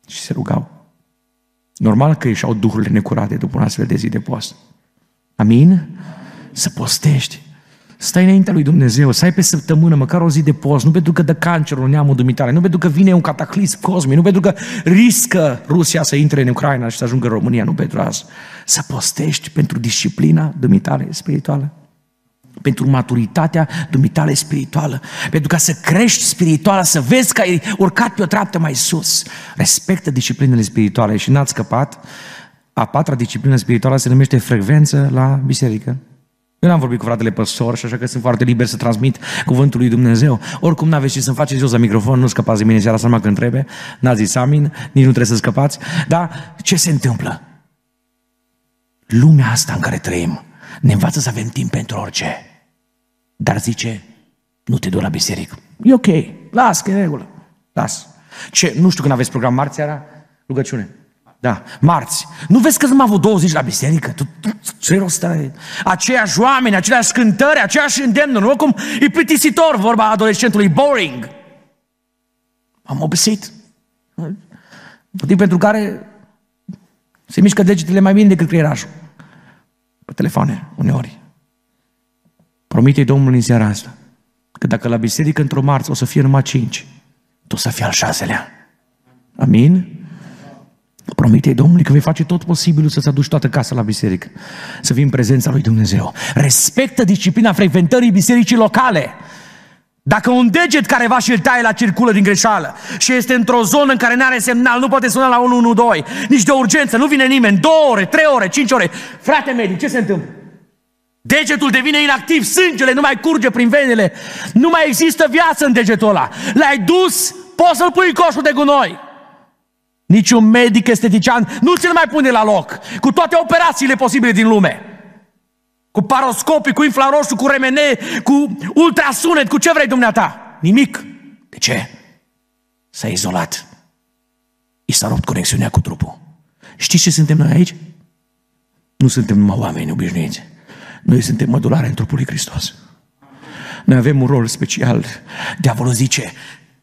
și se rugau. Normal că ieșau duhurile necurate după un astfel de zi de post. Amin? Să postești. Stai înaintea lui Dumnezeu, să ai pe săptămână măcar o zi de post, nu pentru că dă cancerul în neamul dumitare, nu pentru că vine un cataclism cosmic, nu pentru că riscă Rusia să intre în Ucraina și să ajungă în România, nu pentru asta. Să postești pentru disciplina dumitare spirituală pentru maturitatea dumitale spirituală, pentru ca să crești spirituală, să vezi că ai urcat pe o treaptă mai sus. Respectă disciplinele spirituale și n-ați scăpat. A patra disciplină spirituală se numește frecvență la biserică. Eu n-am vorbit cu fratele păstor și așa că sunt foarte liber să transmit cuvântul lui Dumnezeu. Oricum n-aveți ce să-mi faceți jos la microfon, nu scăpați de mine seara asta când trebuie. N-ați zis amin, nici nu trebuie să scăpați. Dar ce se întâmplă? Lumea asta în care trăim ne învață să avem timp pentru orice. Dar zice, nu te du la biserică. E ok, las, că e regulă. Las. Ce, nu știu când aveți program marți seara? Rugăciune. Da, marți. Nu vezi că nu am avut 20 la biserică? Tu, tu, ce rost are? Aceiași oameni, aceleași cântări, aceeași îndemnuri. Nu cum e plictisitor vorba adolescentului, boring. Am obosit. Motiv pentru care se mișcă degetele mai bine decât creierașul. Pe telefoane, uneori. Promite Domnul în seara asta că dacă la biserică într-o marță o să fie numai cinci, tu o să fii al șaselea. Amin? Promite Domnului că vei face tot posibilul să-ți aduci toată casa la biserică, să fii în prezența lui Dumnezeu. Respectă disciplina frecventării bisericii locale. Dacă un deget careva și îl taie la circulă din greșeală și este într-o zonă în care nu are semnal, nu poate suna la 112, nici de urgență, nu vine nimeni, două ore, trei ore, cinci ore, frate medic, ce se întâmplă? Degetul devine inactiv, sângele nu mai curge prin venele, nu mai există viață în degetul ăla. L-ai dus, poți să-l pui în coșul de gunoi. Niciun medic estetician nu ți-l mai pune la loc, cu toate operațiile posibile din lume. Cu paroscopii, cu infraroșu, cu remene, cu ultrasunet, cu ce vrei dumneata. Nimic. De ce? S-a izolat. I s-a rupt conexiunea cu trupul. Știți ce suntem noi aici? Nu suntem numai oameni obișnuiți. Noi suntem mădulare în trupul lui Hristos. Noi avem un rol special. Diavolul zice,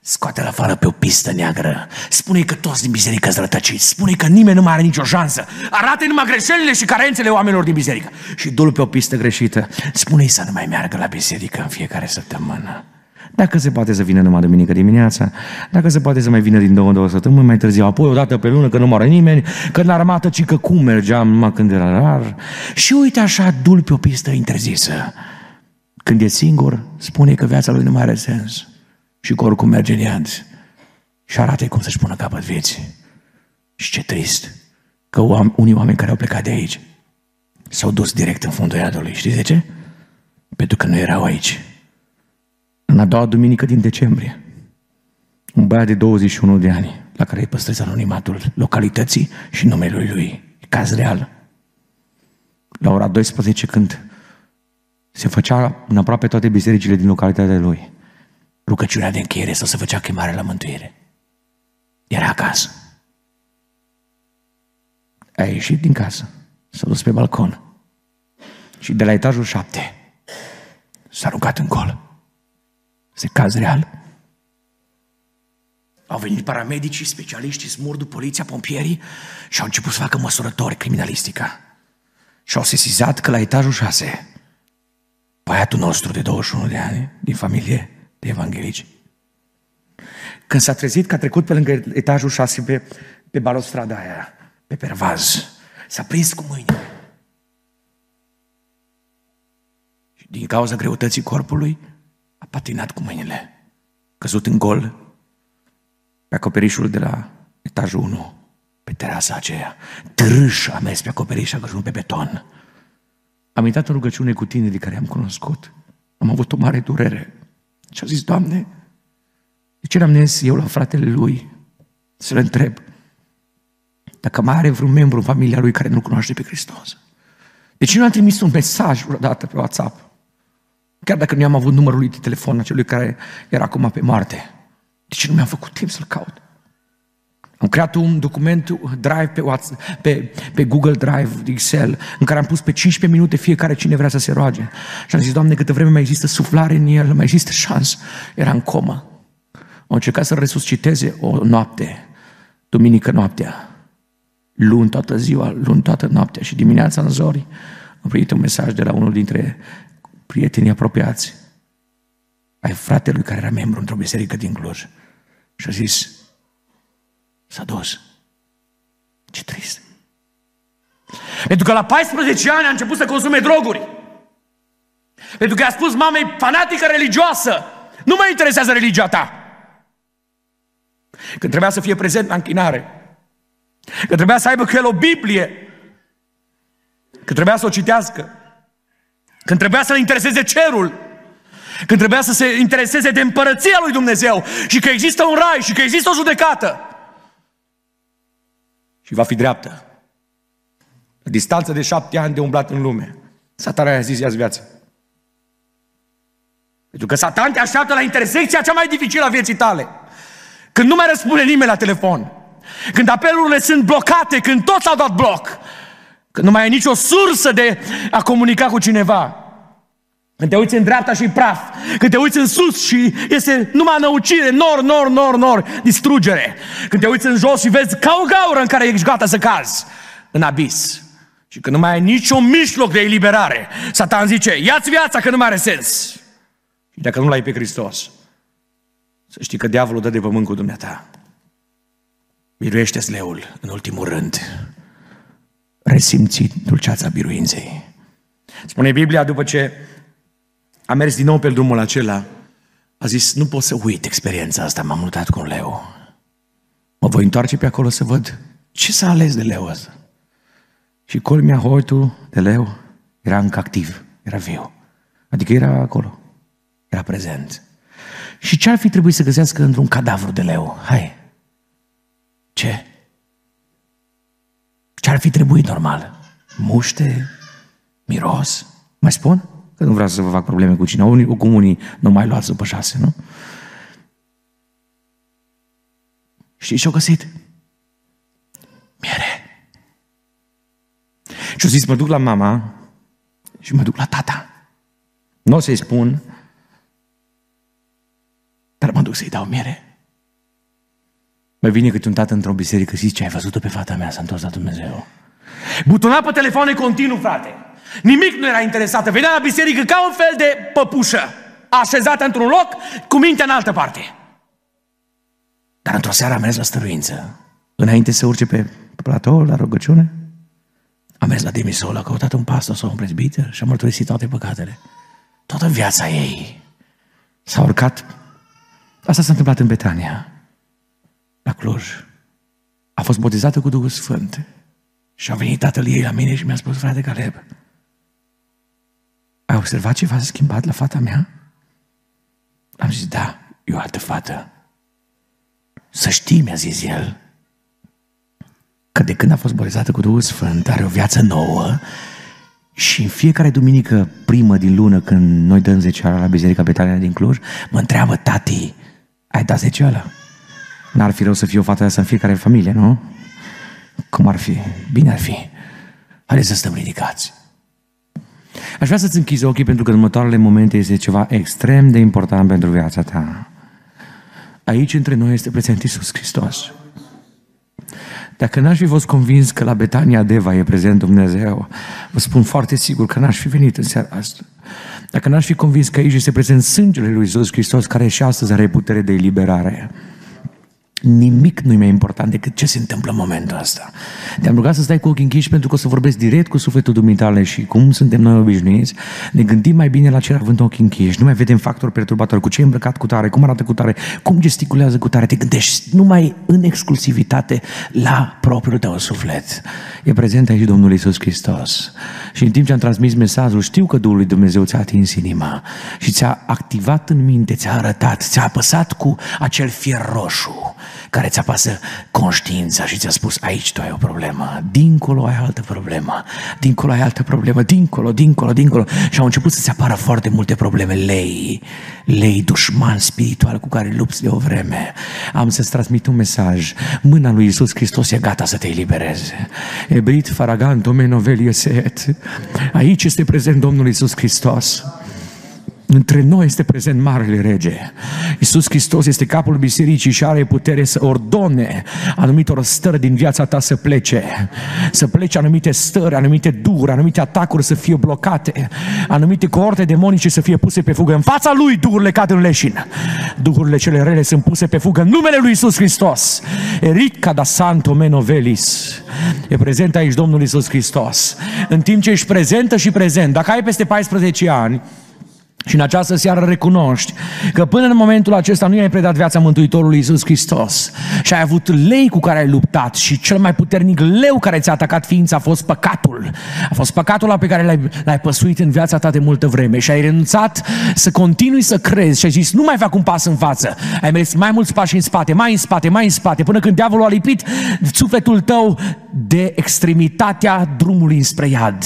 scoate-l afară pe o pistă neagră. spune că toți din biserică sunt rătăciți. spune că nimeni nu mai are nicio șansă. arată numai greșelile și carențele oamenilor din biserică. Și dul pe o pistă greșită. Spune-i să nu mai meargă la biserică în fiecare săptămână. Dacă se poate să vină numai duminică dimineața, dacă se poate să mai vină din două, două săptămâni mai târziu, apoi o dată pe lună, că nu moare nimeni, că în armată, ci că cum mergeam numai când era rar. Și uite așa, dul pe o pistă interzisă. Când e singur, spune că viața lui nu mai are sens și că oricum merge în iad. Și arată cum să-și pună capăt vieții. Și ce trist că unii oameni care au plecat de aici s-au dus direct în fundul iadului. Știți de ce? pentru că nu erau aici. În a doua duminică din decembrie, un băiat de 21 de ani, la care îi păstrez anonimatul localității și numele lui, e caz real. La ora 12, când se făcea în aproape toate bisericile din localitatea lui, rugăciunea de încheiere sau se făcea chemare la mântuire. Era acasă. A ieșit din casă, s-a dus pe balcon și de la etajul șapte s-a aruncat în gol. Este caz real. Au venit paramedicii, specialiștii, smurdul, poliția, pompierii și au început să facă măsurători criminalistica. Și au sesizat că la etajul 6, băiatul nostru de 21 de ani, din familie de evanghelici, când s-a trezit că a trecut pe lângă etajul 6 pe, pe balustrada aia, pe pervaz, s-a prins cu mâinile. Și din cauza greutății corpului, a patinat cu mâinile, căzut în gol pe acoperișul de la etajul 1, pe terasa aceea. Trâș a mers pe acoperiș și a căzut pe beton. Am intrat în rugăciune cu tinerii care am cunoscut. Am avut o mare durere. Și a zis, Doamne, de ce n-am mers eu la fratele lui să-l întreb dacă mai are vreun membru în familia lui care nu cunoaște pe Hristos? De ce nu am trimis un mesaj vreodată pe WhatsApp? Chiar dacă nu am avut numărul lui de telefon acelui care era acum pe Marte. De ce nu mi-am făcut timp să-l caut? Am creat un document Drive pe, WhatsApp, pe, pe Google Drive, Excel, în care am pus pe 15 minute fiecare cine vrea să se roage. Și am zis, Doamne, câtă vreme mai există suflare în el, mai există șansă. Era în comă. Au încercat să resusciteze o noapte, duminică noaptea, luni toată ziua, luni toată noaptea și dimineața în zori am primit un mesaj de la unul dintre prietenii apropiați ai fratelui care era membru într-o biserică din Cluj și a zis, s-a dus. Ce trist. Pentru că la 14 ani a început să consume droguri. Pentru că a spus mamei fanatică religioasă, nu mă interesează religia ta. Când trebuia să fie prezent la închinare, când trebuia să aibă cu el o Biblie, când trebuia să o citească, când trebuia să le intereseze cerul, când trebuia să se intereseze de împărăția lui Dumnezeu și că există un rai și că există o judecată. Și va fi dreaptă. La distanță de șapte ani de umblat în lume, satana i-a zis, ia viața. Pentru că Satan te așteaptă la intersecția cea mai dificilă a vieții tale. Când nu mai răspunde nimeni la telefon. Când apelurile sunt blocate, când toți au dat bloc. Când nu mai ai nicio sursă de a comunica cu cineva. Când te uiți în dreapta și praf, când te uiți în sus și este numai năucire, nor, nor, nor, nor, distrugere. Când te uiți în jos și vezi ca o gaură în care ești gata să cazi în abis. Și când nu mai ai niciun mijloc de eliberare, Satan zice, ia-ți viața că nu mai are sens. Și dacă nu l-ai pe Hristos, să știi că diavolul dă de pământ cu dumneata. Biruiește-ți leul în ultimul rând. Resimți dulceața biruinței. Spune Biblia după ce a mers din nou pe drumul acela, a zis, nu pot să uit experiența asta, m-am mutat cu un leu. Mă voi întoarce pe acolo să văd ce s-a ales de leu ăsta. Și colmea hoitul de leu era încă activ, era viu. Adică era acolo, era prezent. Și ce ar fi trebuit să găsească într-un cadavru de leu? Hai! Ce? Ce ar fi trebuit normal? Muște? Miros? Mai spun? Că nu vreau să vă fac probleme cu cine. Unii, cu unii nu mai luați după șase, nu? Știți ce-au găsit? Miere. Și-au zis, mă duc la mama și mă duc la tata. Nu o să-i spun, dar mă duc să-i dau miere. Mai vine câte un tată într-o biserică și zice, ai văzut-o pe fata mea, s-a întors la Dumnezeu. Butona pe telefoane continuu, frate. Nimic nu era interesată. Venea la biserică ca un fel de păpușă, așezată într-un loc, cu mintea în altă parte. Dar într-o seară a mers la stăruință. Înainte să urce pe platou, la rugăciune, a mers la demisol, a căutat un pastor sau un prezbiter și a mărturisit toate păcatele. Toată viața ei s-a urcat. Asta s-a întâmplat în Betania, la Cluj. A fost botezată cu Duhul Sfânt. Și a venit tatăl ei la mine și mi-a spus, frate Caleb, ai observat ceva schimbat la fata mea? Am zis, da, e o altă fată. Să știi, mi-a zis el, că de când a fost botezată cu Duhul Sfânt, are o viață nouă și în fiecare duminică primă din lună, când noi dăm zeceala la Biserica Betania din Cluj, mă întreabă, tati, ai dat zeceala? N-ar fi rău să fie o fată asta în fiecare familie, nu? Cum ar fi? Bine ar fi. Haideți să stăm ridicați. Aș vrea să-ți închizi ochii pentru că în următoarele momente este ceva extrem de important pentru viața ta. Aici între noi este prezent Iisus Hristos. Dacă n-aș fi fost convins că la Betania Deva e prezent Dumnezeu, vă spun foarte sigur că n-aș fi venit în seara asta. Dacă n-aș fi convins că aici este prezent sângele lui Iisus Hristos, care și astăzi are putere de eliberare, nimic nu e mai important decât ce se întâmplă în momentul ăsta. Te-am rugat să stai cu ochii închiși pentru că o să vorbesc direct cu sufletul dumitale și cum suntem noi obișnuiți, ne gândim mai bine la ce având ochii închiși, nu mai vedem factori perturbatori, cu ce e îmbrăcat cu tare, cum arată cu tare, cum gesticulează cu tare, te gândești numai în exclusivitate la propriul tău suflet. E prezent aici Domnul Isus Hristos. Și în timp ce am transmis mesajul, știu că Duhul lui Dumnezeu ți-a atins inima și ți-a activat în minte, ți-a arătat, ți-a apăsat cu acel fier roșu care ți apasă conștiința și ți-a spus aici tu ai o problemă, dincolo ai altă problemă, dincolo ai altă problemă, dincolo, dincolo, dincolo. Și au început să-ți apară foarte multe probleme, lei, lei, dușman spiritual cu care lupți de o vreme. Am să-ți transmit un mesaj. Mâna lui Isus Hristos e gata să te elibereze. Ebrit, Faragan, Domenovel, Ieset. Aici este prezent Domnul Isus Hristos. Între noi este prezent Marele Rege. Iisus Hristos este capul bisericii și are putere să ordone anumitor stări din viața ta să plece. Să plece anumite stări, anumite duri, anumite atacuri să fie blocate, anumite coorte demonice să fie puse pe fugă. În fața lui duhurile cad în leșin. Duhurile cele rele sunt puse pe fugă în numele lui Iisus Hristos. Eric da Santo Menovelis. E prezent aici Domnul Iisus Hristos. În timp ce ești prezentă și prezent, dacă ai peste 14 ani, și în această seară recunoști că până în momentul acesta nu i-ai predat viața Mântuitorului Iisus Hristos și ai avut lei cu care ai luptat și cel mai puternic leu care ți-a atacat ființa a fost păcatul. A fost păcatul la pe care l-ai, l-ai păsuit în viața ta de multă vreme și ai renunțat să continui să crezi și ai zis nu mai fac un pas în față. Ai mers mai mulți pași în spate, mai în spate, mai în spate, până când diavolul a lipit sufletul tău de extremitatea drumului înspre iad.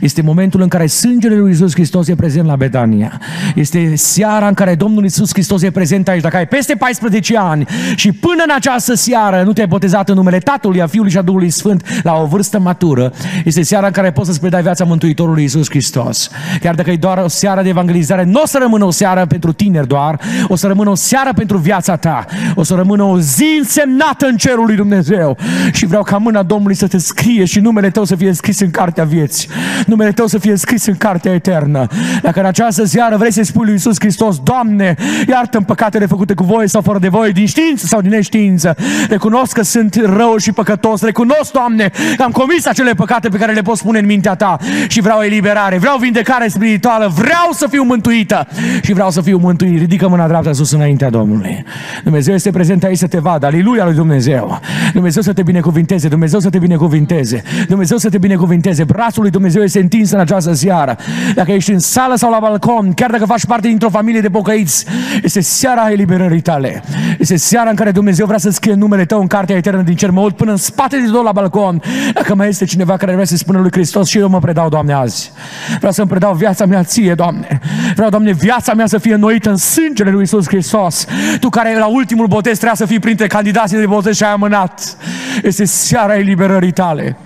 Este momentul în care sângele lui Iisus Hristos e prezent la Betania. Este seara în care Domnul Isus Hristos e prezent aici. Dacă ai peste 14 ani și până în această seară nu te-ai botezat în numele Tatălui, a Fiului și a Duhului Sfânt la o vârstă matură, este seara în care poți să-ți predai viața Mântuitorului Isus Hristos. Chiar dacă e doar o seară de evangelizare, nu o să rămână o seară pentru tineri doar, o să rămână o seară pentru viața ta, o să rămână o zi însemnată în cerul lui Dumnezeu. Și vreau ca mâna Domnului să te scrie și numele tău să fie scris în cartea vieții. Numele tău să fie scris în cartea eternă. Dacă în această seară seară vrei să-i spui lui Iisus Hristos, Doamne, iartă-mi păcatele făcute cu voie sau fără de voie, din știință sau din neștiință. Recunosc că sunt rău și păcătos. Recunosc, Doamne, că am comis acele păcate pe care le poți spune în mintea ta și vreau eliberare, vreau vindecare spirituală, vreau să fiu mântuită și vreau să fiu mântuit. Ridică mâna dreaptă sus înaintea Domnului. Dumnezeu este prezent aici să te vadă. Aleluia lui Dumnezeu. Dumnezeu să te binecuvinteze. Dumnezeu să te binecuvinteze. Dumnezeu să te binecuvinteze. Brațul lui Dumnezeu este întins în această seară. Dacă ești în sală sau la balcon, chiar dacă faci parte dintr-o familie de pocăiți, este seara eliberării tale. Este seara în care Dumnezeu vrea să scrie numele tău în cartea eternă din cer. Mă uit până în spate de tot la balcon. Dacă mai este cineva care vrea să spună lui Hristos și eu mă predau, Doamne, azi. Vreau să-mi predau viața mea ție, Doamne. Vreau, Doamne, viața mea să fie înnoită în sângele lui Isus Hristos. Tu care la ultimul botez trebuia să fii printre candidații de botez și ai amânat. Este seara eliberării tale.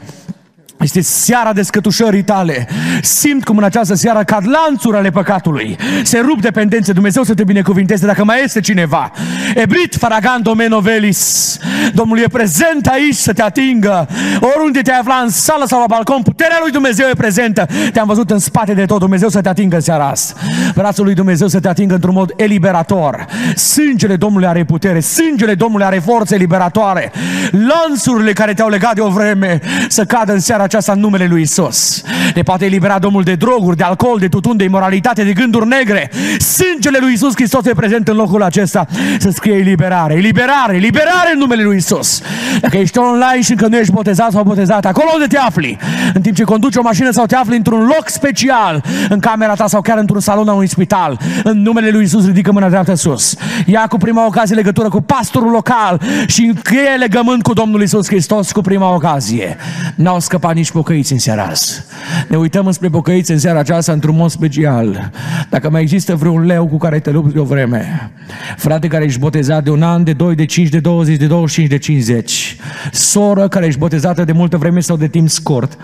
Este seara descătușării tale. Simt cum în această seară cad lanțuri ale păcatului. Se rup dependențe. Dumnezeu să te binecuvinteze dacă mai este cineva. Ebrit Faragan Domenovelis. Domnul e prezent aici să te atingă. Oriunde te afla în sală sau la balcon, puterea lui Dumnezeu e prezentă. Te-am văzut în spate de tot. Dumnezeu să te atingă în seara asta. Brațul lui Dumnezeu să te atingă într-un mod eliberator. Sângele Domnului are putere. Sângele Domnului are forțe liberatoare. Lanțurile care te-au legat de o vreme să cadă în seara aceasta în numele lui Isus. Ne poate elibera Domnul de droguri, de alcool, de tutun, de imoralitate, de gânduri negre. Sângele lui Isus Hristos e prezent în locul acesta să scrie eliberare, eliberare, eliberare în numele lui Isus. Dacă ești online și încă nu ești botezat sau botezat, acolo unde te afli, în timp ce conduci o mașină sau te afli într-un loc special, în camera ta sau chiar într-un salon al unui spital, în numele lui Isus ridică mâna dreaptă sus. Ia cu prima ocazie legătură cu pastorul local și încheie legământ cu Domnul Isus Hristos cu prima ocazie. N-au scăpat nici pocăiți în seara asta. Ne uităm înspre pocăiți în seara aceasta într-un mod special. Dacă mai există vreun leu cu care te lupți de o vreme, frate care ești botezat de un an, de 2, de 5, de 20, de 25, de 50, soră care ești botezată de multă vreme sau de timp scurt,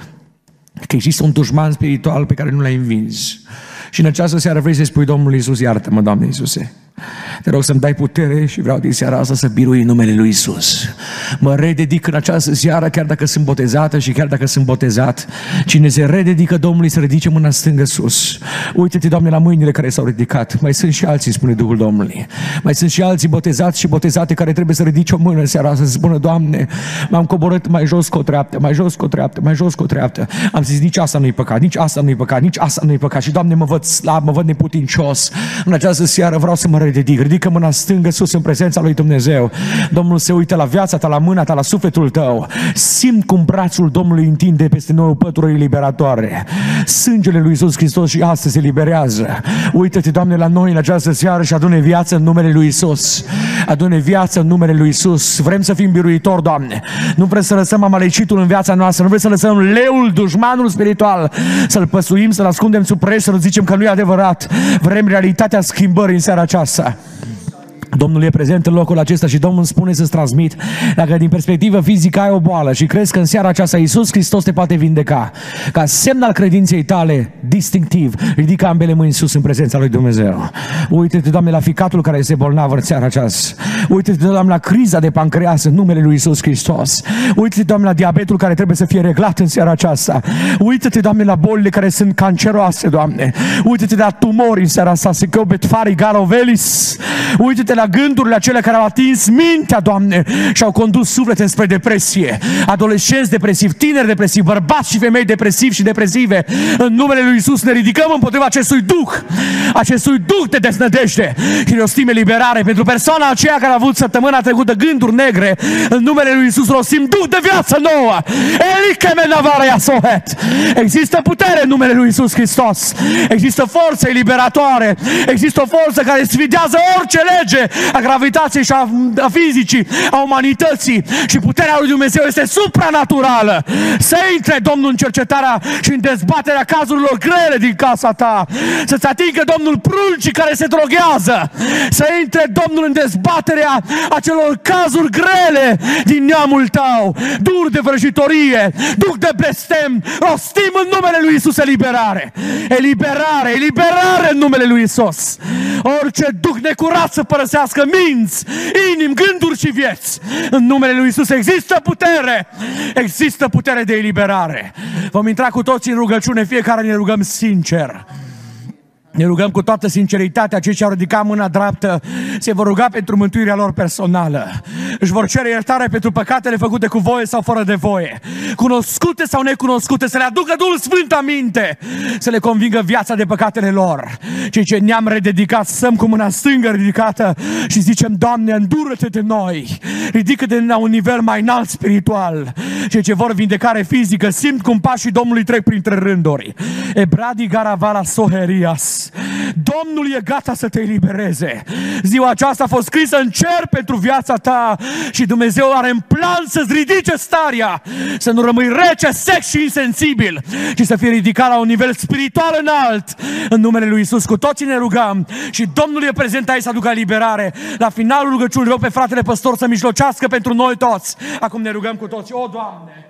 că există un dușman spiritual pe care nu l-ai învins. Și în această seară vrei să spui Domnului Iisus, iartă-mă, Doamne Iisuse. Te rog să-mi dai putere și vreau din seara asta să birui în numele Lui Isus. Mă rededic în această seară, chiar dacă sunt botezată și chiar dacă sunt botezat. Cine se rededică Domnului să ridice mâna stângă sus. Uite-te, Doamne, la mâinile care s-au ridicat. Mai sunt și alții, spune Duhul Domnului. Mai sunt și alții botezați și botezate care trebuie să ridice o mână în seara asta să spună, Doamne, m-am coborât mai jos cu o treaptă, mai jos cu o treaptă, mai jos cu o treaptă. Am zis, nici asta nu-i păcat, nici asta nu-i păcat, nici asta nu-i păcat. Și, Doamne, mă văd slab, mă văd neputincios. În această seară vreau să mă ridic. Ridică mâna stângă sus în prezența lui Dumnezeu. Domnul se uită la viața ta, la mâna ta, la sufletul tău. Simt cum brațul Domnului întinde peste noi o pătură eliberatoare. Sângele lui Iisus Hristos și astăzi se eliberează. Uită-te, Doamne, la noi în această seară și adune viață în numele lui Iisus. Adune viață în numele lui Iisus. Vrem să fim biruitori, Doamne. Nu vrem să lăsăm amalecitul în viața noastră. Nu vrem să lăsăm leul, dușmanul spiritual, să-l păsuim, să-l ascundem sub preș, să zicem că nu e adevărat. Vrem realitatea schimbării în seara aceasta. Domnul e prezent în locul acesta și Domnul îmi spune să-ți transmit dacă din perspectivă fizică ai o boală și crezi că în seara aceasta Iisus Hristos te poate vindeca, ca semn al credinței tale distinctiv, ridică ambele mâini sus în prezența lui Dumnezeu. Uite-te, Doamne, la ficatul care este bolnav în seara aceasta. Uite-te, Doamne, la criza de pancreas în numele lui Iisus Hristos. Uite-te, Doamne, la diabetul care trebuie să fie reglat în seara aceasta. Uite-te, Doamne, la bolile care sunt canceroase, Doamne. Uite-te la tumori în seara asta, se fari garovelis. Uite-te la gândurile acelea care au atins mintea, Doamne, și au condus suflete spre depresie. Adolescenți depresivi, tineri depresivi, bărbați și femei depresivi și depresive. În numele Lui Isus ne ridicăm împotriva acestui duh, acestui duh de desnădejde și rostim eliberare pentru persoana aceea care a avut săptămâna trecută gânduri negre. În numele Lui Isus rostim duh de viață nouă. Există putere în numele Lui Isus Hristos. Există forță eliberatoare. Există o forță care sfidează orice lege a gravitației și a, a fizicii, a umanității și puterea lui Dumnezeu este supranaturală. Să intre Domnul în cercetarea și în dezbaterea cazurilor grele din casa ta. Să-ți atingă Domnul pruncii care se droghează. Să intre Domnul în dezbaterea acelor cazuri grele din neamul tău. Dur de vrăjitorie, duc de blestem, rostim în numele lui Isus eliberare. Eliberare, eliberare în numele lui Isus. Orice duc necurat să părăsească păzească minți, inimi, gânduri și vieți. În numele Lui Isus există putere, există putere de eliberare. Vom intra cu toții în rugăciune, fiecare ne rugăm sincer. Ne rugăm cu toată sinceritatea, cei ce au ridicat mâna dreaptă se vor ruga pentru mântuirea lor personală. Își vor cere iertare pentru păcatele făcute cu voie sau fără de voie. Cunoscute sau necunoscute, să le aducă Duhul Sfânt aminte, să le convingă viața de păcatele lor. Cei ce ne-am rededicat, stăm cu mâna stângă ridicată și zicem, Doamne, îndură-te de noi, ridică-te la un nivel mai înalt spiritual. Cei ce vor vindecare fizică, simt cum pașii Domnului trec printre rânduri. Ebradi garavala soherias. Domnul e gata să te elibereze. Ziua aceasta a fost scrisă în cer pentru viața ta și Dumnezeu are în plan să-ți ridice starea, să nu rămâi rece, sec și insensibil, ci să fii ridicat la un nivel spiritual înalt. În numele Lui Isus cu toții ne rugăm și Domnul e prezent aici să aducă liberare. La finalul rugăciunii rog pe fratele păstor să mijlocească pentru noi toți. Acum ne rugăm cu toți. O, Doamne!